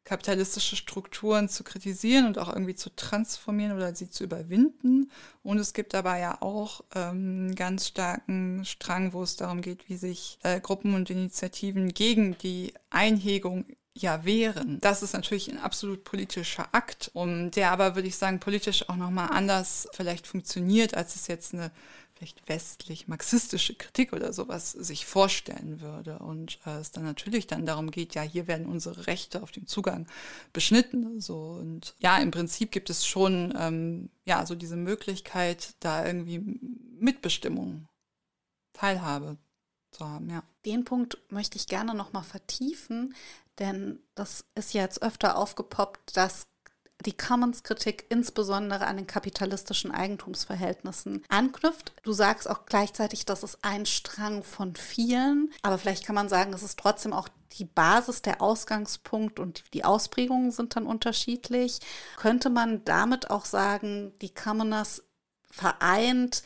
kapitalistische Strukturen zu kritisieren und auch irgendwie zu transformieren oder sie zu überwinden. Und es gibt aber ja auch ähm, ganz starken Strang, wo es darum geht, wie sich äh, Gruppen und Initiativen gegen die Einhegung ja wären. Das ist natürlich ein absolut politischer Akt, um der aber, würde ich sagen, politisch auch nochmal anders vielleicht funktioniert, als es jetzt eine vielleicht westlich-marxistische Kritik oder sowas sich vorstellen würde. Und äh, es dann natürlich dann darum geht, ja, hier werden unsere Rechte auf den Zugang beschnitten. So. Und ja, im Prinzip gibt es schon ähm, ja, so diese Möglichkeit, da irgendwie Mitbestimmung, Teilhabe zu haben, ja. Den Punkt möchte ich gerne nochmal vertiefen, denn das ist ja jetzt öfter aufgepoppt, dass die Commons-Kritik insbesondere an den kapitalistischen Eigentumsverhältnissen anknüpft. Du sagst auch gleichzeitig, das ist ein Strang von vielen, aber vielleicht kann man sagen, es ist trotzdem auch die Basis, der Ausgangspunkt und die Ausprägungen sind dann unterschiedlich. Könnte man damit auch sagen, die Commoners vereint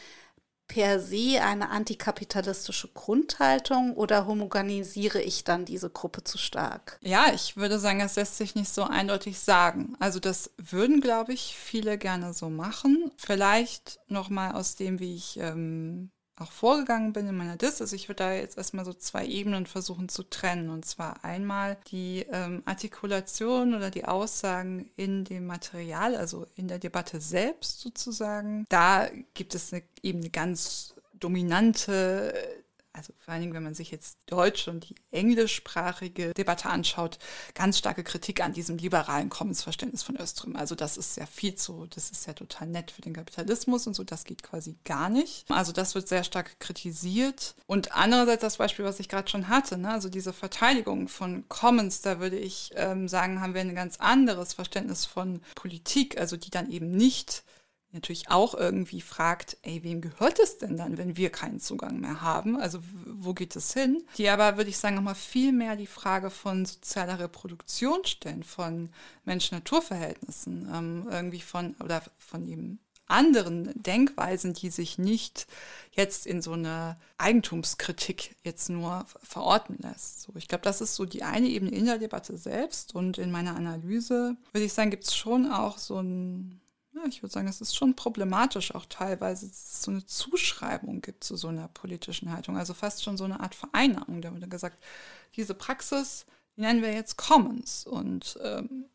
per se eine antikapitalistische Grundhaltung oder homogenisiere ich dann diese Gruppe zu stark? Ja, ich würde sagen, das lässt sich nicht so eindeutig sagen. Also das würden, glaube ich, viele gerne so machen. Vielleicht nochmal aus dem, wie ich ähm, auch vorgegangen bin in meiner Dis. Also ich würde da jetzt erstmal so zwei Ebenen versuchen zu trennen. Und zwar einmal die ähm, Artikulation oder die Aussagen in dem Material, also in der Debatte selbst sozusagen. Da gibt es eine, eben eine ganz dominante also vor allen Dingen, wenn man sich jetzt Deutsch und die englischsprachige Debatte anschaut, ganz starke Kritik an diesem liberalen Kommensverständnis von Öström. Also das ist ja viel zu, das ist ja total nett für den Kapitalismus und so, das geht quasi gar nicht. Also das wird sehr stark kritisiert. Und andererseits das Beispiel, was ich gerade schon hatte, ne? also diese Verteidigung von Commons, da würde ich ähm, sagen, haben wir ein ganz anderes Verständnis von Politik, also die dann eben nicht natürlich auch irgendwie fragt, ey, wem gehört es denn dann, wenn wir keinen Zugang mehr haben? Also wo geht es hin? Die aber, würde ich sagen, nochmal viel mehr die Frage von sozialer Reproduktion stellen, von Mensch-Natur-Verhältnissen, ähm, irgendwie von, oder von eben anderen Denkweisen, die sich nicht jetzt in so eine Eigentumskritik jetzt nur verorten lässt. So, ich glaube, das ist so die eine Ebene in der Debatte selbst und in meiner Analyse würde ich sagen, gibt es schon auch so ein ja, ich würde sagen, es ist schon problematisch auch teilweise, dass es so eine Zuschreibung gibt zu so einer politischen Haltung. Also fast schon so eine Art Vereinnahmung. Da wurde gesagt, diese Praxis, die nennen wir jetzt Commons. Und ähm,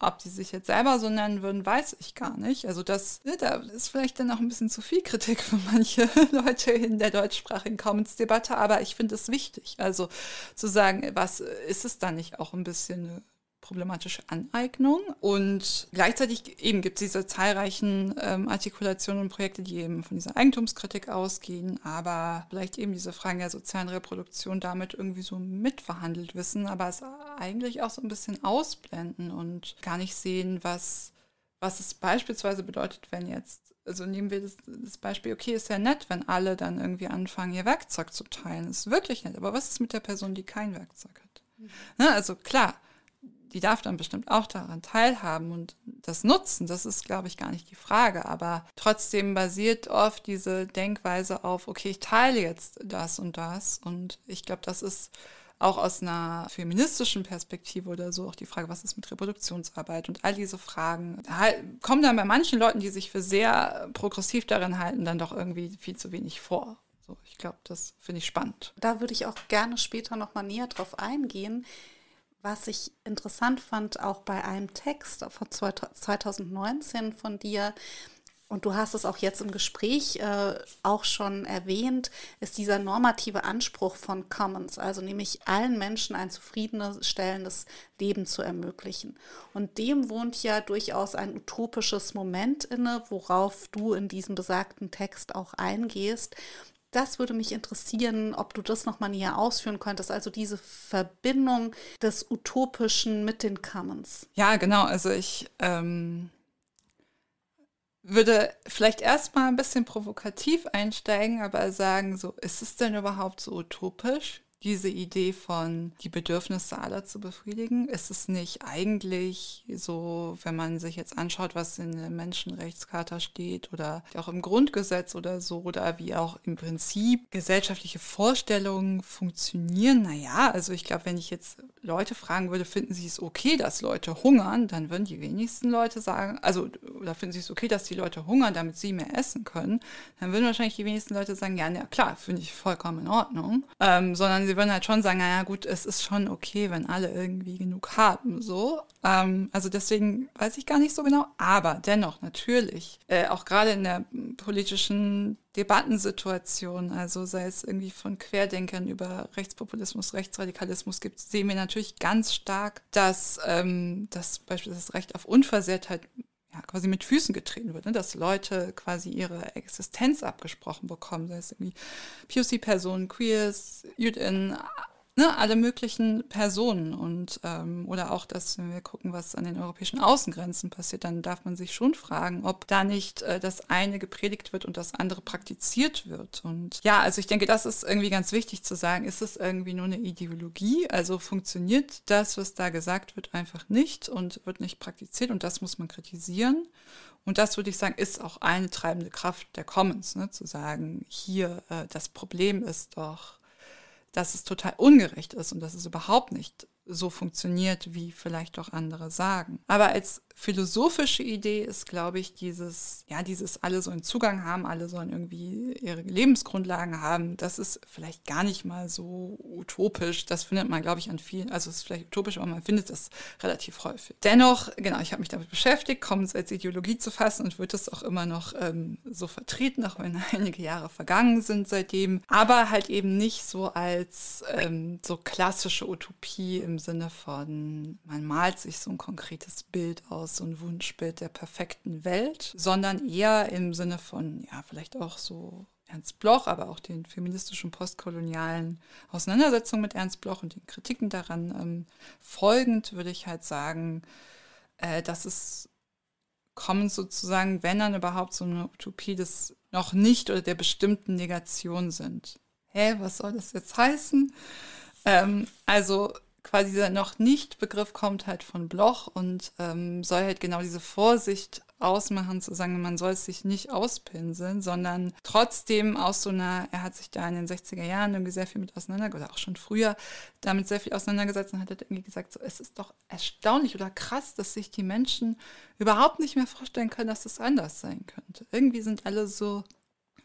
ob die sich jetzt selber so nennen würden, weiß ich gar nicht. Also das, ne, da ist vielleicht dann auch ein bisschen zu viel Kritik für manche Leute in der deutschsprachigen Commons-Debatte, aber ich finde es wichtig. Also zu sagen, was ist es da nicht auch ein bisschen eine problematische Aneignung. Und gleichzeitig eben gibt es diese zahlreichen ähm, Artikulationen und Projekte, die eben von dieser Eigentumskritik ausgehen, aber vielleicht eben diese Fragen der sozialen Reproduktion damit irgendwie so mitverhandelt wissen, aber es eigentlich auch so ein bisschen ausblenden und gar nicht sehen, was, was es beispielsweise bedeutet, wenn jetzt also nehmen wir das, das, Beispiel, okay, ist ja nett, wenn alle dann irgendwie anfangen, ihr Werkzeug zu teilen. Ist wirklich nett. Aber was ist mit der Person, die kein Werkzeug hat? Mhm. Ne, also klar, die darf dann bestimmt auch daran teilhaben und das nutzen. Das ist, glaube ich, gar nicht die Frage. Aber trotzdem basiert oft diese Denkweise auf, okay, ich teile jetzt das und das. Und ich glaube, das ist auch aus einer feministischen Perspektive oder so auch die Frage, was ist mit Reproduktionsarbeit und all diese Fragen kommen dann bei manchen Leuten, die sich für sehr progressiv darin halten, dann doch irgendwie viel zu wenig vor. So, ich glaube, das finde ich spannend. Da würde ich auch gerne später noch mal näher drauf eingehen. Was ich interessant fand, auch bei einem Text von 2019 von dir, und du hast es auch jetzt im Gespräch äh, auch schon erwähnt, ist dieser normative Anspruch von Commons, also nämlich allen Menschen ein zufriedenstellendes Leben zu ermöglichen. Und dem wohnt ja durchaus ein utopisches Moment inne, worauf du in diesem besagten Text auch eingehst das würde mich interessieren, ob du das nochmal näher ausführen könntest, also diese Verbindung des Utopischen mit den Commons. Ja, genau. Also ich ähm, würde vielleicht erstmal ein bisschen provokativ einsteigen, aber sagen, so, ist es denn überhaupt so utopisch? Diese Idee von die Bedürfnisse aller zu befriedigen? Ist es nicht eigentlich so, wenn man sich jetzt anschaut, was in der Menschenrechtscharta steht oder auch im Grundgesetz oder so oder wie auch im Prinzip gesellschaftliche Vorstellungen funktionieren? Naja, also ich glaube, wenn ich jetzt Leute fragen würde, finden sie es okay, dass Leute hungern, dann würden die wenigsten Leute sagen, also oder finden sie es okay, dass die Leute hungern, damit sie mehr essen können, dann würden wahrscheinlich die wenigsten Leute sagen, ja, na klar, finde ich vollkommen in Ordnung, ähm, sondern sie würden halt schon sagen, naja gut, es ist schon okay, wenn alle irgendwie genug haben, so. Ähm, also deswegen weiß ich gar nicht so genau, aber dennoch natürlich, äh, auch gerade in der politischen Debattensituation, also sei es irgendwie von Querdenkern über Rechtspopulismus, Rechtsradikalismus gibt, sehen wir natürlich ganz stark, dass, ähm, dass beispielsweise das Recht auf Unversehrtheit ja, quasi mit Füßen getreten wird, ne? dass Leute quasi ihre Existenz abgesprochen bekommen, sei es irgendwie POC-Personen, Queers, JüdInnen, ne, alle möglichen Personen und ähm, oder auch, dass wenn wir gucken, was an den europäischen Außengrenzen passiert, dann darf man sich schon fragen, ob da nicht äh, das eine gepredigt wird und das andere praktiziert wird. Und ja, also ich denke, das ist irgendwie ganz wichtig zu sagen. Ist es irgendwie nur eine Ideologie? Also funktioniert das, was da gesagt wird, einfach nicht und wird nicht praktiziert und das muss man kritisieren. Und das würde ich sagen, ist auch eine treibende Kraft der Commons, ne? zu sagen, hier, äh, das Problem ist doch, dass es total ungerecht ist und dass es überhaupt nicht so funktioniert, wie vielleicht auch andere sagen. Aber als philosophische Idee ist, glaube ich, dieses, ja, dieses alle sollen Zugang haben, alle sollen irgendwie ihre Lebensgrundlagen haben, das ist vielleicht gar nicht mal so utopisch. Das findet man, glaube ich, an vielen, also es ist vielleicht utopisch, aber man findet das relativ häufig. Dennoch, genau, ich habe mich damit beschäftigt, Commons als Ideologie zu fassen und würde es auch immer noch ähm, so vertreten, auch wenn einige Jahre vergangen sind seitdem, aber halt eben nicht so als ähm, so klassische Utopie im Sinne von, man malt sich so ein konkretes Bild aus aus so ein Wunschbild der perfekten Welt, sondern eher im Sinne von, ja, vielleicht auch so Ernst Bloch, aber auch den feministischen postkolonialen Auseinandersetzungen mit Ernst Bloch und den Kritiken daran ähm, folgend, würde ich halt sagen, äh, dass es kommen sozusagen, wenn dann überhaupt so eine Utopie des noch nicht oder der bestimmten Negation sind. Hä, was soll das jetzt heißen? Ähm, also quasi dieser noch nicht Begriff kommt halt von Bloch und ähm, soll halt genau diese Vorsicht ausmachen, zu sagen, man soll es sich nicht auspinseln, sondern trotzdem aus so einer, er hat sich da in den 60er Jahren irgendwie sehr viel mit auseinandergesetzt, auch schon früher damit sehr viel auseinandergesetzt und hat halt irgendwie gesagt, so, es ist doch erstaunlich oder krass, dass sich die Menschen überhaupt nicht mehr vorstellen können, dass es anders sein könnte. Irgendwie sind alle so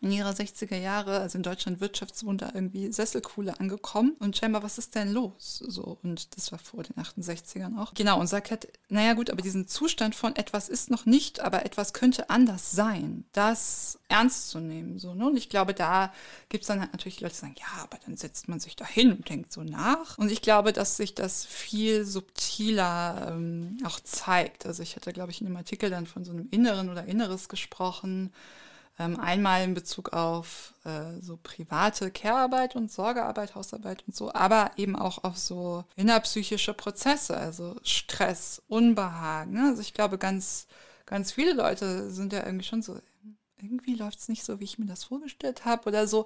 in ihrer 60er Jahre, also in Deutschland Wirtschaftswunder irgendwie Sesselkuhle angekommen und scheinbar, was ist denn los? So, und das war vor den 68ern auch. Genau, und sagt halt, naja gut, aber diesen Zustand von etwas ist noch nicht, aber etwas könnte anders sein, das ernst zu nehmen. So, ne? Und ich glaube, da gibt es dann halt natürlich Leute, die sagen, ja, aber dann setzt man sich da hin und denkt so nach. Und ich glaube, dass sich das viel subtiler ähm, auch zeigt. Also ich hatte, glaube ich, in dem Artikel dann von so einem Inneren oder Inneres gesprochen, ähm, einmal in Bezug auf äh, so private Care-Arbeit und Sorgearbeit, Hausarbeit und so, aber eben auch auf so innerpsychische Prozesse, also Stress, Unbehagen. Ne? Also ich glaube, ganz, ganz viele Leute sind ja irgendwie schon so, irgendwie läuft es nicht so, wie ich mir das vorgestellt habe oder so.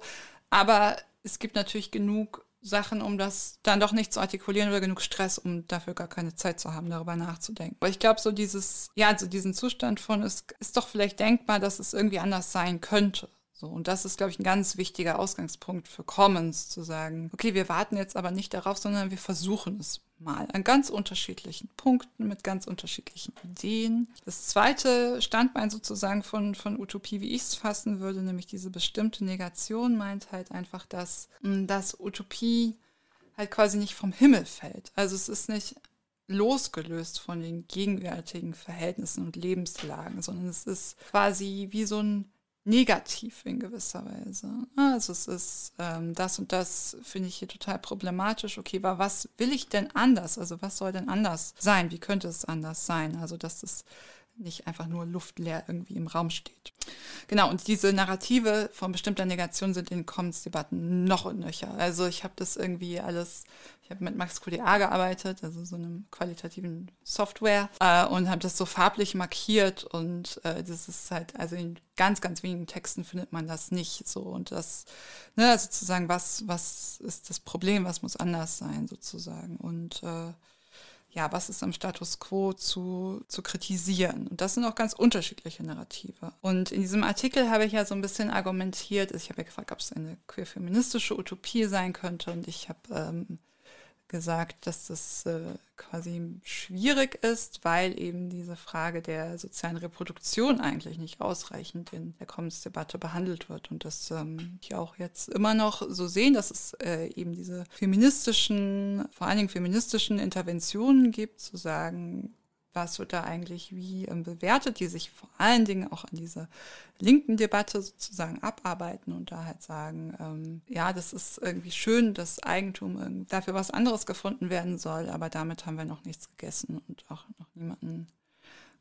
Aber es gibt natürlich genug Sachen, um das dann doch nicht zu artikulieren oder genug Stress, um dafür gar keine Zeit zu haben, darüber nachzudenken. Aber ich glaube, so dieses, ja, so diesen Zustand von, es ist doch vielleicht denkbar, dass es irgendwie anders sein könnte. So, und das ist, glaube ich, ein ganz wichtiger Ausgangspunkt für Commons, zu sagen, okay, wir warten jetzt aber nicht darauf, sondern wir versuchen es mal an ganz unterschiedlichen Punkten mit ganz unterschiedlichen Ideen. Das zweite Standbein sozusagen von, von Utopie, wie ich es fassen würde, nämlich diese bestimmte Negation, meint halt einfach, dass, hm, dass Utopie halt quasi nicht vom Himmel fällt. Also es ist nicht losgelöst von den gegenwärtigen Verhältnissen und Lebenslagen, sondern es ist quasi wie so ein negativ in gewisser Weise. Also es ist ähm, das und das finde ich hier total problematisch. Okay, aber was will ich denn anders? Also was soll denn anders sein? Wie könnte es anders sein? Also dass es nicht einfach nur luftleer irgendwie im Raum steht. Genau, und diese Narrative von bestimmter Negation sind in Commons-Debatten noch und nöcher. Also ich habe das irgendwie alles, ich habe mit Max QDA gearbeitet, also so einem qualitativen Software, äh, und habe das so farblich markiert und äh, das ist halt, also in ganz, ganz wenigen Texten findet man das nicht so. Und das, ne, sozusagen, was, was ist das Problem, was muss anders sein, sozusagen. Und äh, ja, was ist am Status quo zu, zu kritisieren. Und das sind auch ganz unterschiedliche Narrative. Und in diesem Artikel habe ich ja so ein bisschen argumentiert, ich habe ja gefragt, ob es eine queer-feministische Utopie sein könnte. Und ich habe ähm, gesagt, dass das äh, quasi schwierig ist, weil eben diese Frage der sozialen Reproduktion eigentlich nicht ausreichend in der Commons-Debatte behandelt wird. Und das ähm, ich auch jetzt immer noch so sehen, dass es äh, eben diese feministischen, vor allen Dingen feministischen Interventionen gibt, zu sagen, was wird da eigentlich wie ähm, bewertet, die sich vor allen Dingen auch an diese linken Debatte sozusagen abarbeiten und da halt sagen, ähm, ja, das ist irgendwie schön, dass Eigentum dafür was anderes gefunden werden soll, aber damit haben wir noch nichts gegessen und auch noch niemanden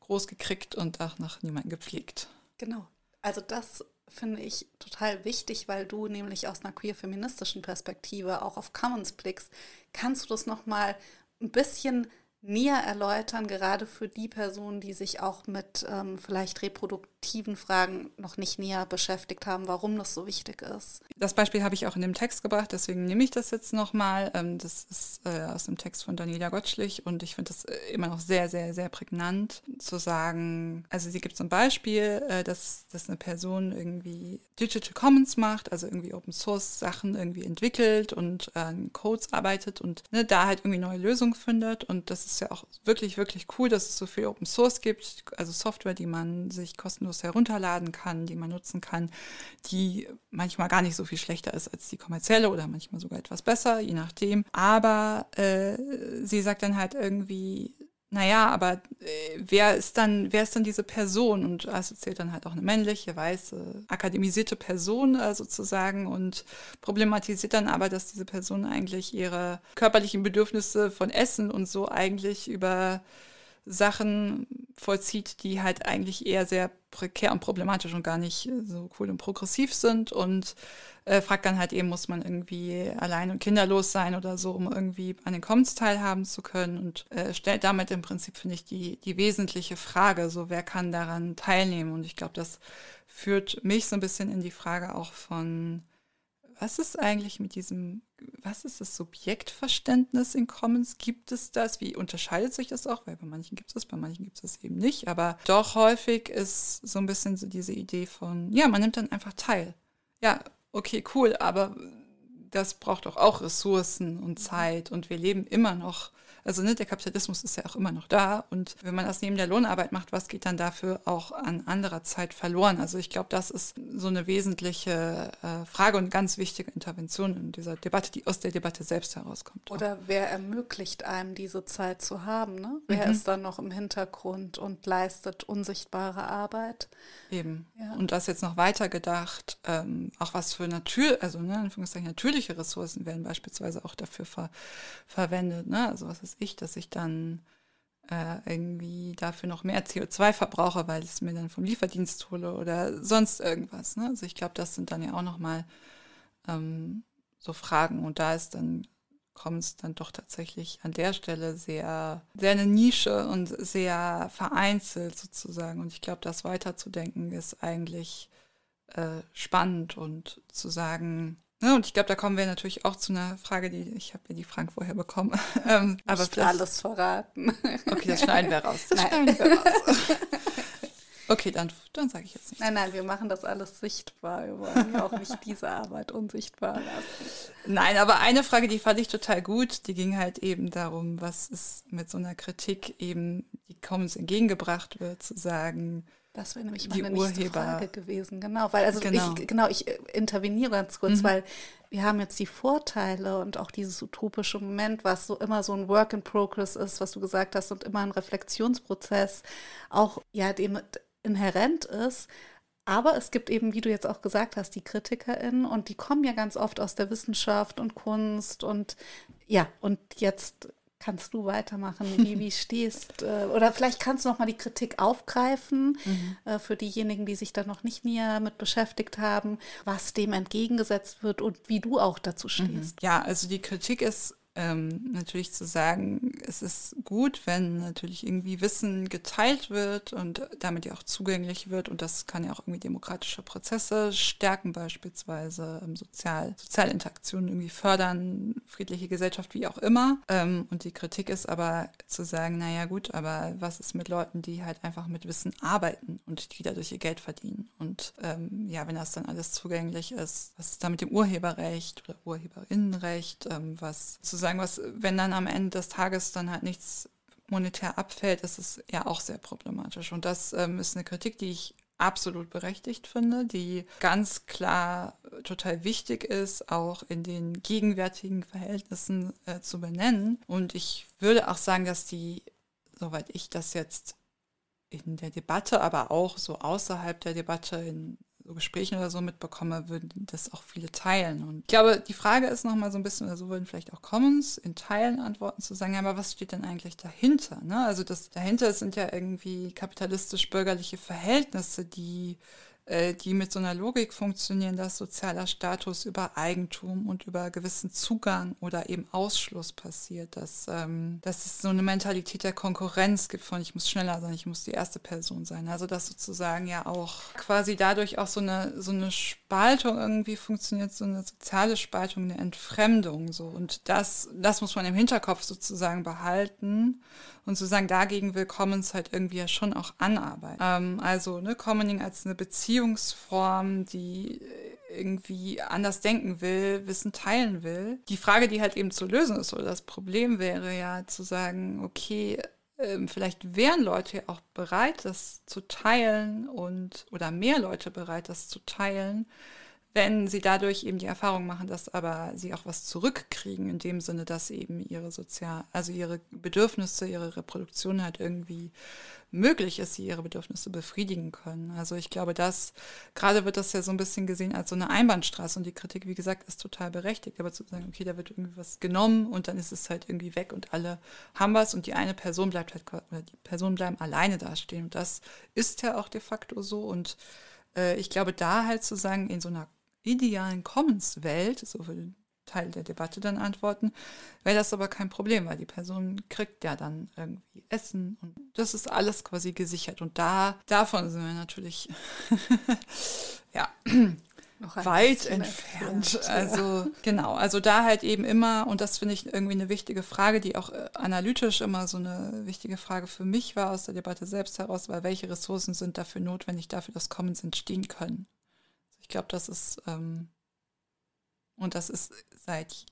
groß gekriegt und auch noch niemanden gepflegt. Genau. Also das finde ich total wichtig, weil du nämlich aus einer queer-feministischen Perspektive auch auf Commons blickst. Kannst du das nochmal ein bisschen näher erläutern, gerade für die Personen, die sich auch mit ähm, vielleicht reproduktiven Fragen noch nicht näher beschäftigt haben, warum das so wichtig ist. Das Beispiel habe ich auch in dem Text gebracht, deswegen nehme ich das jetzt nochmal. Ähm, das ist äh, aus dem Text von Daniela Gottschlich und ich finde das äh, immer noch sehr, sehr, sehr prägnant zu sagen, also sie gibt zum Beispiel, äh, dass, dass eine Person irgendwie Digital Commons macht, also irgendwie Open Source Sachen irgendwie entwickelt und an Codes arbeitet und ne, da halt irgendwie neue Lösungen findet und das ist ja auch wirklich, wirklich cool, dass es so viel Open Source gibt, also Software, die man sich kostenlos herunterladen kann, die man nutzen kann, die manchmal gar nicht so viel schlechter ist als die kommerzielle oder manchmal sogar etwas besser, je nachdem. Aber äh, sie sagt dann halt irgendwie, naja, aber äh, wer ist dann, wer ist dann diese Person? Und assoziiert dann halt auch eine männliche, weiße, akademisierte Person äh, sozusagen und problematisiert dann aber, dass diese Person eigentlich ihre körperlichen Bedürfnisse von Essen und so eigentlich über Sachen vollzieht, die halt eigentlich eher sehr prekär und problematisch und gar nicht so cool und progressiv sind. Und äh, fragt dann halt eben, muss man irgendwie allein und kinderlos sein oder so, um irgendwie an den Commons teilhaben zu können? Und äh, stellt damit im Prinzip, finde ich, die, die wesentliche Frage, so wer kann daran teilnehmen? Und ich glaube, das führt mich so ein bisschen in die Frage auch von, was ist eigentlich mit diesem, was ist das Subjektverständnis in Commons? Gibt es das? Wie unterscheidet sich das auch? Weil bei manchen gibt es das, bei manchen gibt es das eben nicht. Aber doch häufig ist so ein bisschen so diese Idee von, ja, man nimmt dann einfach teil. Ja, okay, cool, aber das braucht doch auch Ressourcen und Zeit und wir leben immer noch also ne, der Kapitalismus ist ja auch immer noch da und wenn man das neben der Lohnarbeit macht, was geht dann dafür auch an anderer Zeit verloren? Also ich glaube, das ist so eine wesentliche äh, Frage und ganz wichtige Intervention in dieser Debatte, die aus der Debatte selbst herauskommt. Oder auch. wer ermöglicht einem diese Zeit zu haben? Ne? Wer mhm. ist dann noch im Hintergrund und leistet unsichtbare Arbeit? Eben. Ja. Und das jetzt noch weiter gedacht, ähm, auch was für Natur, also ne, Anführungszeichen natürliche Ressourcen werden beispielsweise auch dafür ver verwendet. Ne? Also was ist ich, dass ich dann äh, irgendwie dafür noch mehr CO2 verbrauche, weil ich es mir dann vom Lieferdienst hole oder sonst irgendwas. Ne? Also ich glaube, das sind dann ja auch nochmal ähm, so Fragen. Und da ist dann kommt es dann doch tatsächlich an der Stelle sehr, sehr eine Nische und sehr vereinzelt sozusagen. Und ich glaube, das weiterzudenken ist eigentlich äh, spannend und zu sagen, Ne, und ich glaube, da kommen wir natürlich auch zu einer Frage, die ich habe ja die Fragen vorher bekommen. ähm, aber Nicht alles verraten. Okay, das schneiden wir raus. Das nein. schneiden wir raus. Okay, dann, dann sage ich jetzt nicht. Nein, nein, wir machen das alles sichtbar. Wir wollen ja auch nicht diese Arbeit unsichtbar lassen. Nein, aber eine Frage, die fand ich total gut, die ging halt eben darum, was ist mit so einer Kritik eben, die Commons entgegengebracht wird, zu sagen, das wäre nämlich meine die nächste Urheber. Frage gewesen, genau. Weil also genau. ich, genau, ich äh, interveniere ganz kurz, mhm. weil wir haben jetzt die Vorteile und auch dieses utopische Moment, was so immer so ein Work in Progress ist, was du gesagt hast, und immer ein Reflexionsprozess auch ja dem inhärent ist. Aber es gibt eben, wie du jetzt auch gesagt hast, die KritikerInnen und die kommen ja ganz oft aus der Wissenschaft und Kunst und ja, und jetzt kannst du weitermachen, wie, wie stehst. Äh, oder vielleicht kannst du noch mal die Kritik aufgreifen mhm. äh, für diejenigen, die sich da noch nicht näher mit beschäftigt haben, was dem entgegengesetzt wird und wie du auch dazu stehst. Mhm. Ja, also die Kritik ist ähm, natürlich zu sagen, es ist gut, wenn natürlich irgendwie Wissen geteilt wird und damit ja auch zugänglich wird und das kann ja auch irgendwie demokratische Prozesse stärken, beispielsweise ähm, sozial, soziale Interaktionen irgendwie fördern, friedliche Gesellschaft, wie auch immer. Ähm, und die Kritik ist aber zu sagen, naja gut, aber was ist mit Leuten, die halt einfach mit Wissen arbeiten und die dadurch ihr Geld verdienen? Und ähm, ja, wenn das dann alles zugänglich ist, was ist da mit dem Urheberrecht oder Urheberinnenrecht, ähm, was sozusagen sozusagen, was, wenn dann am Ende des Tages dann halt nichts monetär abfällt, ist es ja auch sehr problematisch. Und das ähm, ist eine Kritik, die ich absolut berechtigt finde, die ganz klar total wichtig ist, auch in den gegenwärtigen Verhältnissen äh, zu benennen. Und ich würde auch sagen, dass die, soweit ich das jetzt in der Debatte, aber auch so außerhalb der Debatte in so Gesprächen oder so mitbekomme, würden das auch viele teilen. Und ich glaube, die Frage ist nochmal so ein bisschen, oder so würden vielleicht auch Commons in Teilen antworten zu sagen, ja, aber was steht denn eigentlich dahinter? Ne? Also das dahinter sind ja irgendwie kapitalistisch-bürgerliche Verhältnisse, die die mit so einer Logik funktionieren, dass sozialer Status über Eigentum und über gewissen Zugang oder eben Ausschluss passiert, dass, ähm, dass es so eine Mentalität der Konkurrenz gibt von ich muss schneller sein, ich muss die erste Person sein. Also dass sozusagen ja auch quasi dadurch auch so eine, so eine Spaltung irgendwie funktioniert, so eine soziale Spaltung, eine Entfremdung so. Und das, das muss man im Hinterkopf sozusagen behalten und sozusagen dagegen will Commons halt irgendwie ja schon auch anarbeiten. Ähm, also ne, Commoning als eine Beziehungsform, die irgendwie anders denken will, Wissen teilen will. Die Frage, die halt eben zu lösen ist, oder das Problem wäre ja zu sagen, okay, ähm, vielleicht wären Leute auch bereit, das zu teilen und oder mehr Leute bereit, das zu teilen, wenn sie dadurch eben die Erfahrung machen, dass aber sie auch was zurückkriegen, in dem Sinne, dass eben ihre sozial, also ihre Bedürfnisse, ihre Reproduktion halt irgendwie möglich ist, sie ihre Bedürfnisse befriedigen können. Also ich glaube, dass gerade wird das ja so ein bisschen gesehen als so eine Einbahnstraße und die Kritik, wie gesagt, ist total berechtigt. Aber zu sagen, okay, da wird irgendwie was genommen und dann ist es halt irgendwie weg und alle haben was und die eine Person bleibt halt, oder die Personen bleiben alleine dastehen. Und das ist ja auch de facto so und äh, ich glaube, da halt zu sagen, in so einer idealen Commons-Welt, so will Teil der Debatte dann antworten, wäre das aber kein Problem, weil die Person kriegt ja dann irgendwie Essen und das ist alles quasi gesichert. Und da, davon sind wir natürlich ja weit entfernt. entfernt. Also genau, also da halt eben immer, und das finde ich irgendwie eine wichtige Frage, die auch äh, analytisch immer so eine wichtige Frage für mich war aus der Debatte selbst heraus, weil welche Ressourcen sind dafür notwendig, dafür, dass Commons entstehen können. Ich glaube, das ist, ähm, und das ist seit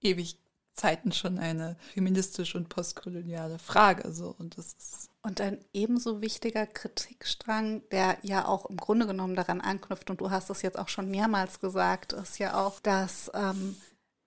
ewig Zeiten schon eine feministische und postkoloniale Frage. So. Und, das ist und ein ebenso wichtiger Kritikstrang, der ja auch im Grunde genommen daran anknüpft, und du hast es jetzt auch schon mehrmals gesagt, ist ja auch, dass ähm,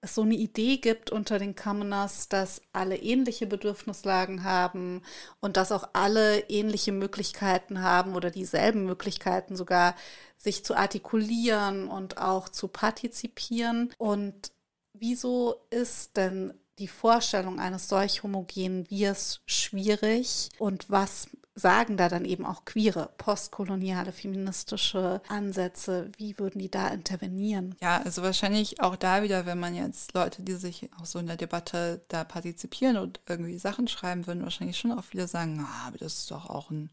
es so eine Idee gibt unter den Commoners, dass alle ähnliche Bedürfnislagen haben und dass auch alle ähnliche Möglichkeiten haben oder dieselben Möglichkeiten sogar, sich zu artikulieren und auch zu partizipieren. Und wieso ist denn die Vorstellung eines solch homogenen Wirs schwierig und was sagen da dann eben auch queere, postkoloniale, feministische Ansätze? Wie würden die da intervenieren? Ja, also wahrscheinlich auch da wieder, wenn man jetzt Leute, die sich auch so in der Debatte da partizipieren und irgendwie Sachen schreiben würden, wahrscheinlich schon auch viele sagen, ah, aber das ist doch auch ein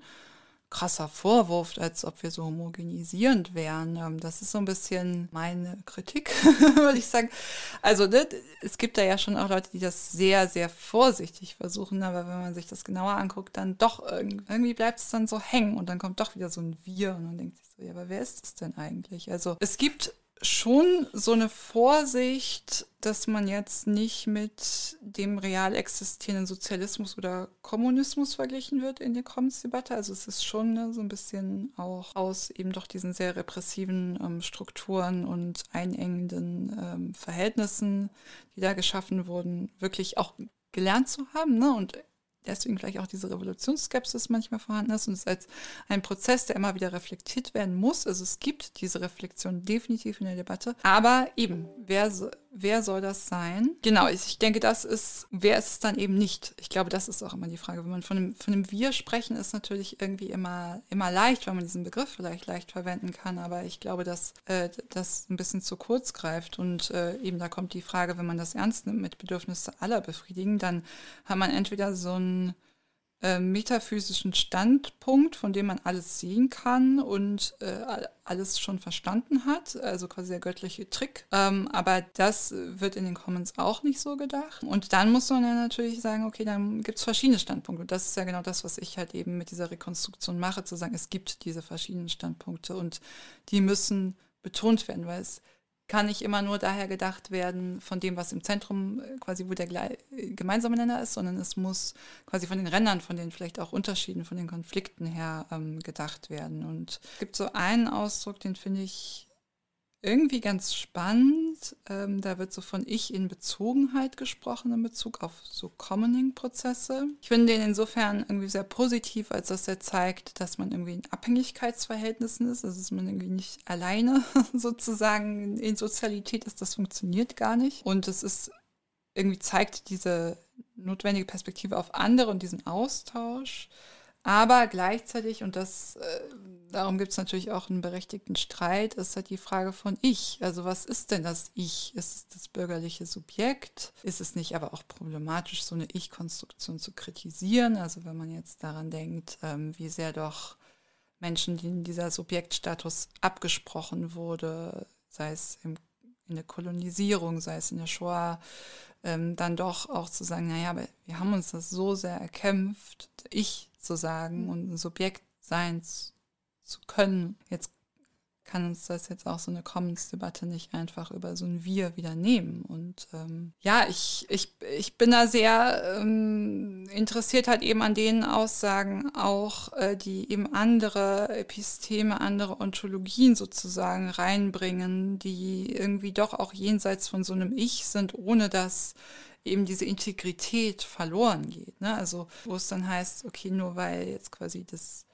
krasser Vorwurf, als ob wir so homogenisierend wären. Ähm, das ist so ein bisschen meine Kritik, würde ich sagen. Also ne, es gibt da ja schon auch Leute, die das sehr, sehr vorsichtig versuchen, aber wenn man sich das genauer anguckt, dann doch irgendwie bleibt es dann so hängen und dann kommt doch wieder so ein Wir und man denkt sich so, ja, aber wer ist das denn eigentlich? Also es gibt schon so eine Vorsicht, dass man jetzt nicht mit dem real existierenden Sozialismus oder Kommunismus verglichen wird in der Commons-Debatte. Also es ist schon ne, so ein bisschen auch aus eben doch diesen sehr repressiven ähm, Strukturen und einengenden ähm, Verhältnissen, die da geschaffen wurden, wirklich auch gelernt zu haben ne? und deswegen vielleicht auch diese Revolutionsskepsis manchmal vorhanden ist und es als ein Prozess, der immer wieder reflektiert werden muss. Also es gibt diese Reflexion definitiv in der Debatte. Aber eben, wer, wer soll das sein? Genau, ich denke, das ist, wer ist es dann eben nicht? Ich glaube, das ist auch immer die Frage. Wenn man von einem, von einem Wir sprechen, ist natürlich irgendwie immer, immer leicht, weil man diesen Begriff vielleicht leicht verwenden kann. Aber ich glaube, dass äh, das ein bisschen zu kurz greift. Und äh, eben da kommt die Frage, wenn man das ernst nimmt mit Bedürfnisse aller befriedigen, dann hat man entweder so ein äh, metaphysischen Standpunkt, von dem man alles sehen kann und äh, alles schon verstanden hat, also quasi der göttliche Trick. Ähm, aber das wird in den Commons auch nicht so gedacht. Und dann muss man ja natürlich sagen, okay, dann gibt es verschiedene Standpunkte. Und das ist ja genau das, was ich halt eben mit dieser Rekonstruktion mache, zu sagen, es gibt diese verschiedenen Standpunkte und die müssen betont werden, weil es kann nicht immer nur daher gedacht werden von dem, was im Zentrum äh, quasi wo der gemeinsame Nenner ist, sondern es muss quasi von den Rändern, von den vielleicht auch Unterschieden, von den Konflikten her ähm, gedacht werden. Und es gibt so einen Ausdruck, den finde ich irgendwie ganz spannend. Ähm, da wird so von Ich in Bezogenheit gesprochen in Bezug auf so Commoning-Prozesse. Ich finde den insofern irgendwie sehr positiv, als dass er zeigt, dass man irgendwie in Abhängigkeitsverhältnissen ist, also dass man irgendwie nicht alleine sozusagen in Sozialität ist. Das funktioniert gar nicht. Und es ist irgendwie zeigt diese notwendige Perspektive auf andere und diesen Austausch. Aber gleichzeitig, und das, äh, darum gibt es natürlich auch einen berechtigten Streit, ist halt die Frage von Ich. Also was ist denn das Ich? Ist es das bürgerliche Subjekt? Ist es nicht aber auch problematisch, so eine Ich-Konstruktion zu kritisieren? Also wenn man jetzt daran denkt, ähm, wie sehr doch Menschen, denen dieser Subjektstatus abgesprochen wurde, sei es im, in der Kolonisierung, sei es in der Shoah, ähm, dann doch auch zu sagen, naja, aber wir haben uns das so sehr erkämpft, ich zu sagen mhm. und ein Subjekt sein zu können. Jetzt kann uns das jetzt auch so eine Commons-Debatte nicht einfach über so ein Wir wieder nehmen. Und ähm, ja, ich, ich, ich bin da sehr ähm, interessiert halt eben an den Aussagen auch, äh, die eben andere Episteme, andere Ontologien sozusagen reinbringen, die irgendwie doch auch jenseits von so einem Ich sind, ohne dass eben diese Integrität verloren geht. Ne? Also wo es dann heißt, okay, nur weil jetzt quasi das,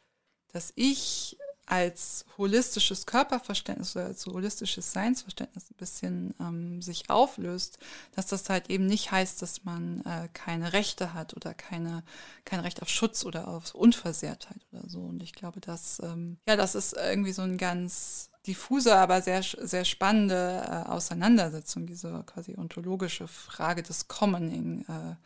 das Ich als holistisches Körperverständnis oder als holistisches Seinsverständnis ein bisschen ähm, sich auflöst, dass das halt eben nicht heißt, dass man äh, keine Rechte hat oder keine, kein Recht auf Schutz oder auf Unversehrtheit oder so. Und ich glaube, dass, ähm, ja, das ist irgendwie so ein ganz diffuse, aber sehr, sehr spannende äh, Auseinandersetzung, diese quasi ontologische Frage des Commoning. Äh,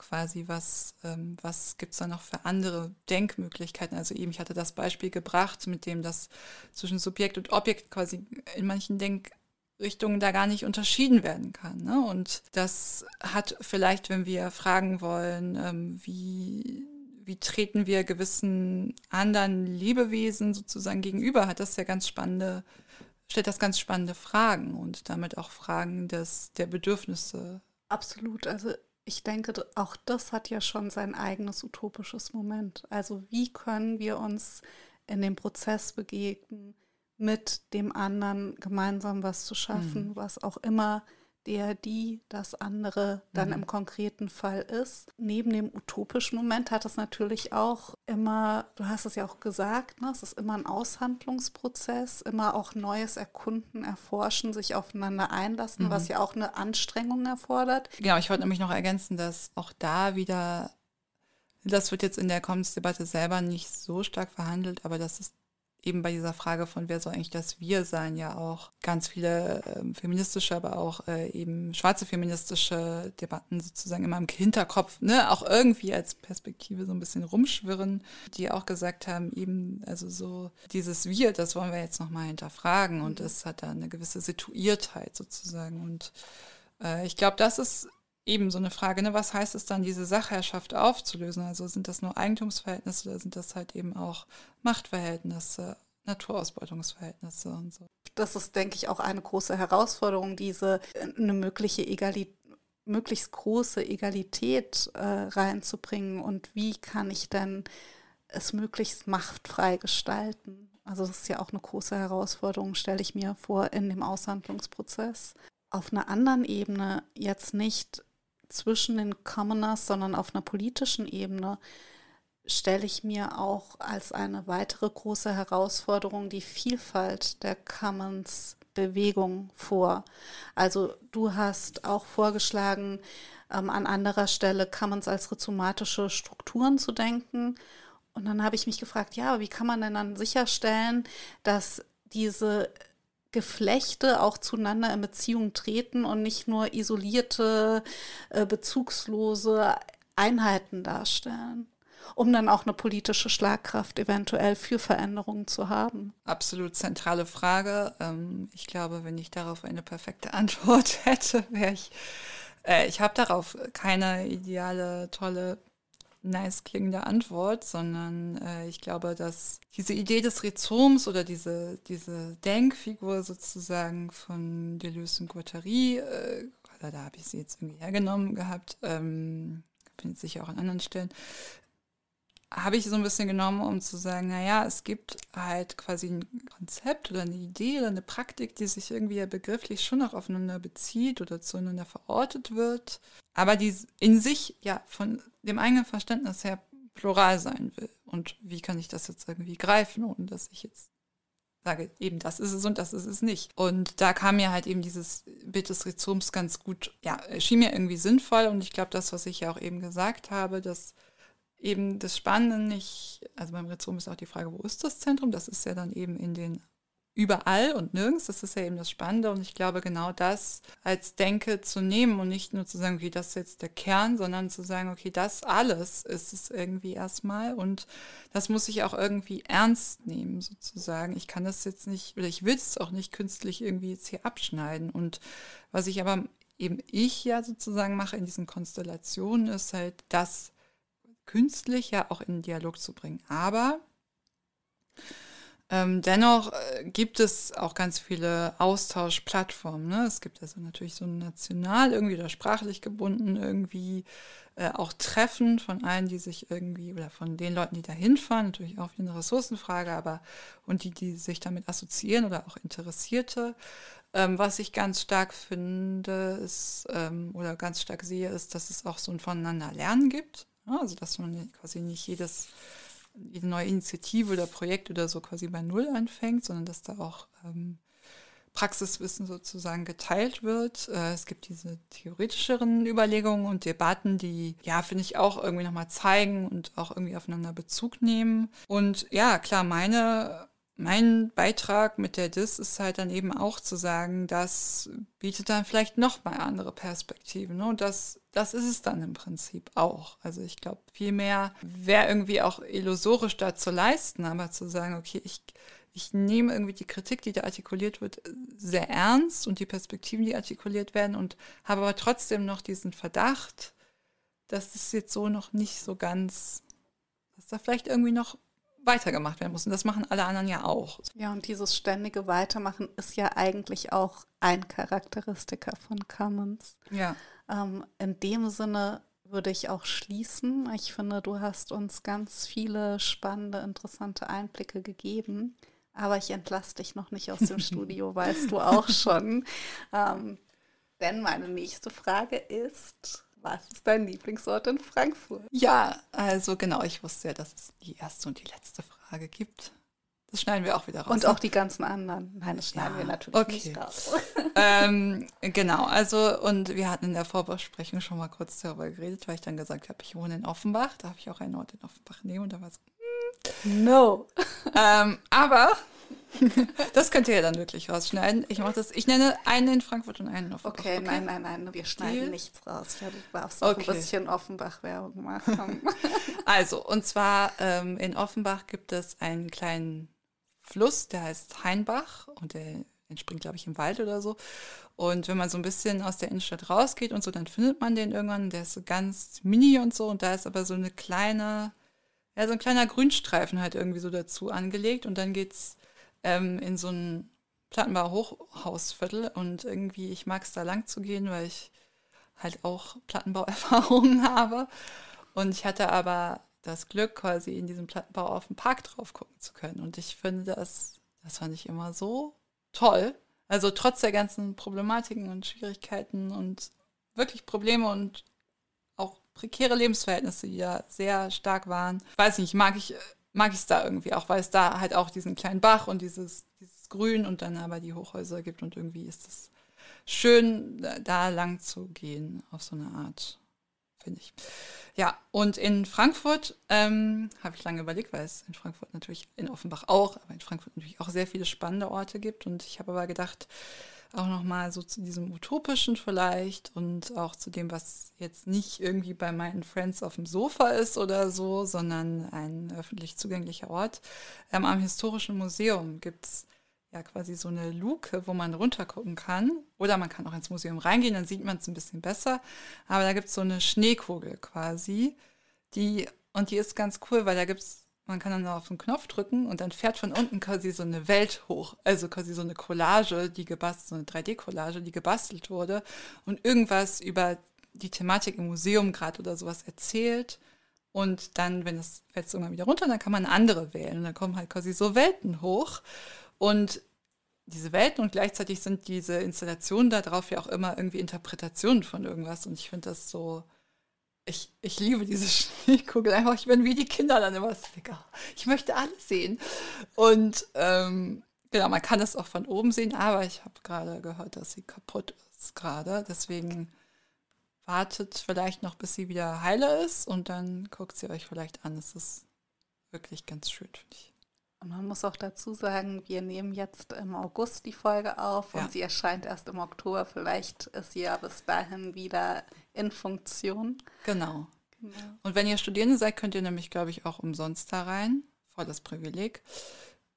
quasi, was, ähm, was gibt es da noch für andere Denkmöglichkeiten? Also eben, ich hatte das Beispiel gebracht, mit dem das zwischen Subjekt und Objekt quasi in manchen Denkrichtungen da gar nicht unterschieden werden kann. Ne? Und das hat vielleicht, wenn wir fragen wollen, ähm, wie, wie treten wir gewissen anderen Lebewesen sozusagen gegenüber, hat das ja ganz spannende, stellt das ganz spannende Fragen und damit auch Fragen des, der Bedürfnisse. Absolut. Also ich denke, auch das hat ja schon sein eigenes utopisches Moment. Also wie können wir uns in dem Prozess begegnen, mit dem anderen gemeinsam was zu schaffen, mhm. was auch immer der, die, das andere dann mhm. im konkreten Fall ist. Neben dem utopischen Moment hat es natürlich auch immer, du hast es ja auch gesagt, ne, es ist immer ein Aushandlungsprozess, immer auch neues Erkunden, Erforschen, sich aufeinander einlassen, mhm. was ja auch eine Anstrengung erfordert. Genau, ich wollte nämlich noch ergänzen, dass auch da wieder das wird jetzt in der Commons-Debatte selber nicht so stark verhandelt, aber dass es eben bei dieser Frage von wer soll eigentlich das Wir sein ja auch ganz viele äh, feministische, aber auch äh, eben schwarze feministische Debatten sozusagen immer im Hinterkopf, ne, auch irgendwie als Perspektive so ein bisschen rumschwirren, die auch gesagt haben, eben, also so dieses Wir, das wollen wir jetzt nochmal hinterfragen und mhm. das hat da eine gewisse Situiertheit sozusagen und äh, ich glaube, das ist eben so eine Frage, ne, was heißt es dann, diese Sachherrschaft aufzulösen? Also sind das nur Eigentumsverhältnisse oder sind das halt eben auch Machtverhältnisse, Naturausbeutungsverhältnisse und so? Das ist, denke ich, auch eine große Herausforderung, diese äh, eine mögliche Egalität möglichst große Egalität äh, reinzubringen und wie kann ich denn es möglichst machtfrei gestalten. Also das ist ja auch eine große Herausforderung, stelle ich mir vor, in dem Aushandlungsprozess. Auf einer anderen Ebene jetzt nicht zwischen den Commoners, sondern auf einer politischen Ebene stelle ich mir auch als eine weitere große Herausforderung die Vielfalt der Commons Bewegung vor. Also du hast auch vorgeschlagen, ähm, an anderer Stelle Commons als rhizomatische Strukturen zu denken. Und dann habe ich mich gefragt, ja, wie kann man denn dann sicherstellen, dass diese Geflechte auch zueinander in Beziehung treten und nicht nur isolierte, äh, bezugslose Einheiten darstellen, um dann auch eine politische Schlagkraft eventuell für Veränderungen zu haben. Absolut zentrale Frage. Ähm, ich glaube, wenn ich darauf eine perfekte Antwort hätte, wäre ich, äh, ich habe darauf keine ideale, tolle nice klingende Antwort, sondern äh, ich glaube, dass diese Idee des Rhizoms oder diese, diese Denkfigur sozusagen von Deleuze und Guattari, äh, da habe ich sie jetzt irgendwie hergenommen gehabt, ähm, findet sich auch an anderen Stellen, habe ich so ein bisschen genommen, um zu sagen, naja, es gibt halt quasi ein Konzept oder eine Idee oder eine Praktik, die sich irgendwie ja begrifflich schon auch aufeinander bezieht oder zueinander verortet wird, aber die in sich ja von dem eigenen Verständnis her plural sein will. Und wie kann ich das jetzt irgendwie greifen, ohne dass ich jetzt sage, eben das ist es und das ist es nicht. Und da kam mir halt eben dieses Bild des Rhizoms ganz gut, ja, schien mir irgendwie sinnvoll und ich glaube, das, was ich ja auch eben gesagt habe, dass eben das Spannende nicht, also beim Rhizom ist auch die Frage, wo ist das Zentrum? Das ist ja dann eben in den überall und nirgends. Das ist ja eben das Spannende. Und ich glaube, genau das als Denke zu nehmen und nicht nur zu sagen, okay, das ist jetzt der Kern, sondern zu sagen, okay, das alles ist es irgendwie erstmal. Und das muss ich auch irgendwie ernst nehmen, sozusagen. Ich kann das jetzt nicht, oder ich will es auch nicht künstlich irgendwie jetzt hier abschneiden. Und was ich aber eben ich ja sozusagen mache in diesen Konstellationen, ist halt das, künstlich ja auch in Dialog zu bringen. Aber ähm, dennoch äh, gibt es auch ganz viele Austauschplattformen. Ne? Es gibt also natürlich so national, irgendwie oder sprachlich gebunden, irgendwie äh, auch Treffen von allen, die sich irgendwie, oder von den Leuten, die da hinfahren, natürlich auch eine Ressourcenfrage, aber und die, die sich damit assoziieren oder auch Interessierte. Ähm, was ich ganz stark finde, ist, ähm, oder ganz stark sehe, ist, dass es auch so ein Voneinander Lernen gibt. Also dass man quasi nicht jedes, jede neue Initiative oder Projekt oder so quasi bei Null anfängt, sondern dass da auch ähm, Praxiswissen sozusagen geteilt wird. Äh, es gibt diese theoretischeren Überlegungen und Debatten, die, ja, finde ich auch irgendwie nochmal zeigen und auch irgendwie aufeinander Bezug nehmen. Und ja, klar, meine mein Beitrag mit der DIS ist halt dann eben auch zu sagen, das bietet dann vielleicht nochmal andere Perspektiven. Ne? Und das, das ist es dann im Prinzip auch. Also ich glaube, viel mehr wäre irgendwie auch illusorisch da zu leisten, aber zu sagen, okay, ich, ich nehme irgendwie die Kritik, die da artikuliert wird, sehr ernst und die Perspektiven, die artikuliert werden und habe aber trotzdem noch diesen Verdacht, dass es jetzt so noch nicht so ganz, dass da vielleicht irgendwie noch weitergemacht werden muss. Und das machen alle anderen ja auch. Ja, und dieses ständige Weitermachen ist ja eigentlich auch ein Charakteristiker von Commons. Ja. Ähm, in dem Sinne würde ich auch schließen. Ich finde, du hast uns ganz viele spannende, interessante Einblicke gegeben. Aber ich entlasse dich noch nicht aus dem Studio, weißt du auch schon. Ähm, denn meine nächste Frage ist, was ist dein Lieblingsort in Frankfurt? Ja, also genau, ich wusste ja, dass es die erste und die letzte Frage gibt. Das schneiden wir auch wieder raus. Und auch die ganzen anderen. Nein, das schneiden ja, wir natürlich okay. nicht raus. ähm, genau, also und wir hatten in der Vorbesprechung schon mal kurz darüber geredet, weil ich dann gesagt habe, ich wohne in Offenbach. Darf ich auch einen Ort in Offenbach nehmen? Und da war so, hm. no. ähm, aber das könnt ihr ja dann wirklich rausschneiden. Ich mache das. Ich nenne einen in Frankfurt und einen in Offenbach. Okay, okay? nein, nein, nein, wir schneiden Deal? nichts raus. Ich darf auch okay. ein bisschen Offenbach-Werbung machen. also, und zwar ähm, in Offenbach gibt es einen kleinen Fluss, der heißt Heinbach und der entspringt, glaube ich, im Wald oder so. Und wenn man so ein bisschen aus der Innenstadt rausgeht und so, dann findet man den irgendwann. Der ist so ganz mini und so. Und da ist aber so eine kleine, ja, so ein kleiner Grünstreifen halt irgendwie so dazu angelegt. Und dann geht's ähm, in so ein Plattenbauer Hochhausviertel und irgendwie, ich mag es da lang zu gehen, weil ich halt auch Plattenbauerfahrungen habe. Und ich hatte aber das Glück, quasi in diesem Plattenbau auf den Park drauf gucken zu können. Und ich finde das, das fand ich immer so toll. Also trotz der ganzen Problematiken und Schwierigkeiten und wirklich Probleme und auch prekäre Lebensverhältnisse, die ja sehr stark waren. Weiß nicht, mag ich mag ich es da irgendwie auch, weil es da halt auch diesen kleinen Bach und dieses, dieses Grün und dann aber die Hochhäuser gibt und irgendwie ist es schön, da lang zu gehen auf so eine Art, finde ich. Ja, und in Frankfurt ähm, habe ich lange überlegt, weil es in Frankfurt natürlich, in Offenbach auch, aber in Frankfurt natürlich auch sehr viele spannende Orte gibt und ich habe aber gedacht, auch nochmal so zu diesem Utopischen vielleicht und auch zu dem, was jetzt nicht irgendwie bei meinen Friends auf dem Sofa ist oder so, sondern ein öffentlich zugänglicher Ort. Ähm, am Historischen Museum gibt es ja quasi so eine Luke, wo man runtergucken kann. Oder man kann auch ins Museum reingehen, dann sieht man es ein bisschen besser. Aber da gibt es so eine Schneekugel quasi, Die, und die ist ganz cool, weil da gibt's, man kann dann auf den Knopf drücken und dann fährt von unten quasi so eine Welt hoch. Also quasi so eine Collage, die gebastelt, so eine 3D-Collage, die gebastelt wurde und irgendwas über die Thematik im Museum gerade oder sowas erzählt. Und dann, wenn es fällt irgendwann wieder runter, dann kann man andere wählen. Und dann kommen halt quasi so Welten hoch. Und diese Welten und gleichzeitig sind diese Installationen darauf ja auch immer irgendwie Interpretationen von irgendwas. Und ich finde das so, ich, ich liebe diese Schneekugel einfach. Ich bin wie die Kinder dann immer. Ich möchte alles sehen. Und ähm, genau, man kann es auch von oben sehen, aber ich habe gerade gehört, dass sie kaputt ist gerade. Deswegen wartet vielleicht noch, bis sie wieder heile ist und dann guckt sie euch vielleicht an. Es ist wirklich ganz schön, finde ich. Und man muss auch dazu sagen, wir nehmen jetzt im August die Folge auf ja. und sie erscheint erst im Oktober. Vielleicht ist sie ja bis dahin wieder in Funktion. Genau. genau. Und wenn ihr Studierende seid, könnt ihr nämlich, glaube ich, auch umsonst da rein. Voll das Privileg.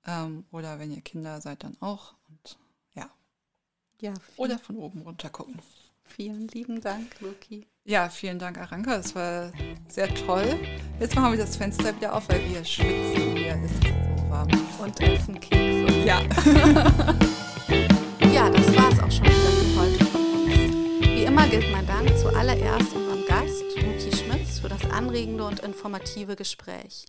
Ähm, oder wenn ihr Kinder seid, dann auch. Und ja. ja oder von oben runter gucken. Vielen lieben Dank, Luki. Ja, vielen Dank, Aranka. Das war sehr toll. Jetzt machen wir das Fenster wieder auf, weil wir schwitzen. Hier ist warm. Und essen Kekse. Ja. ja, das war es auch schon wieder für heute von uns. Wie immer gilt mein Dank zuallererst unserem Gast, Luki Schmitz, für das anregende und informative Gespräch.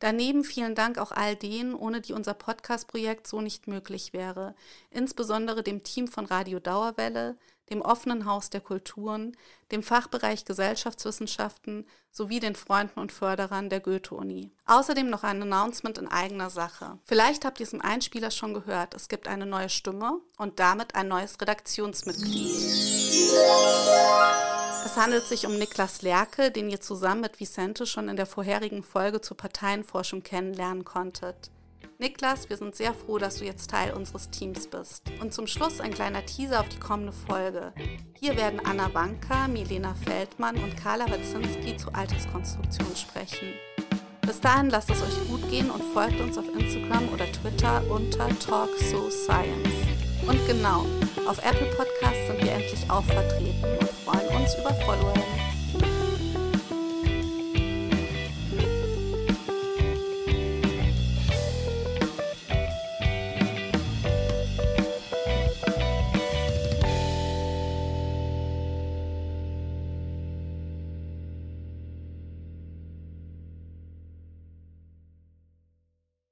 Daneben vielen Dank auch all denen, ohne die unser Podcast-Projekt so nicht möglich wäre. Insbesondere dem Team von Radio Dauerwelle, dem offenen Haus der Kulturen, dem Fachbereich Gesellschaftswissenschaften sowie den Freunden und Förderern der Goethe-Uni. Außerdem noch ein Announcement in eigener Sache. Vielleicht habt ihr es im Einspieler schon gehört, es gibt eine neue Stimme und damit ein neues Redaktionsmitglied. Es handelt sich um Niklas Lerke, den ihr zusammen mit Vicente schon in der vorherigen Folge zur Parteienforschung kennenlernen konntet. Niklas, wir sind sehr froh, dass du jetzt Teil unseres Teams bist. Und zum Schluss ein kleiner Teaser auf die kommende Folge. Hier werden Anna Wanka, Milena Feldmann und Carla Wazinski zu Alterskonstruktion sprechen. Bis dahin lasst es euch gut gehen und folgt uns auf Instagram oder Twitter unter TalkSoScience. Und genau, auf Apple Podcasts sind wir endlich auch vertreten und freuen uns über Following.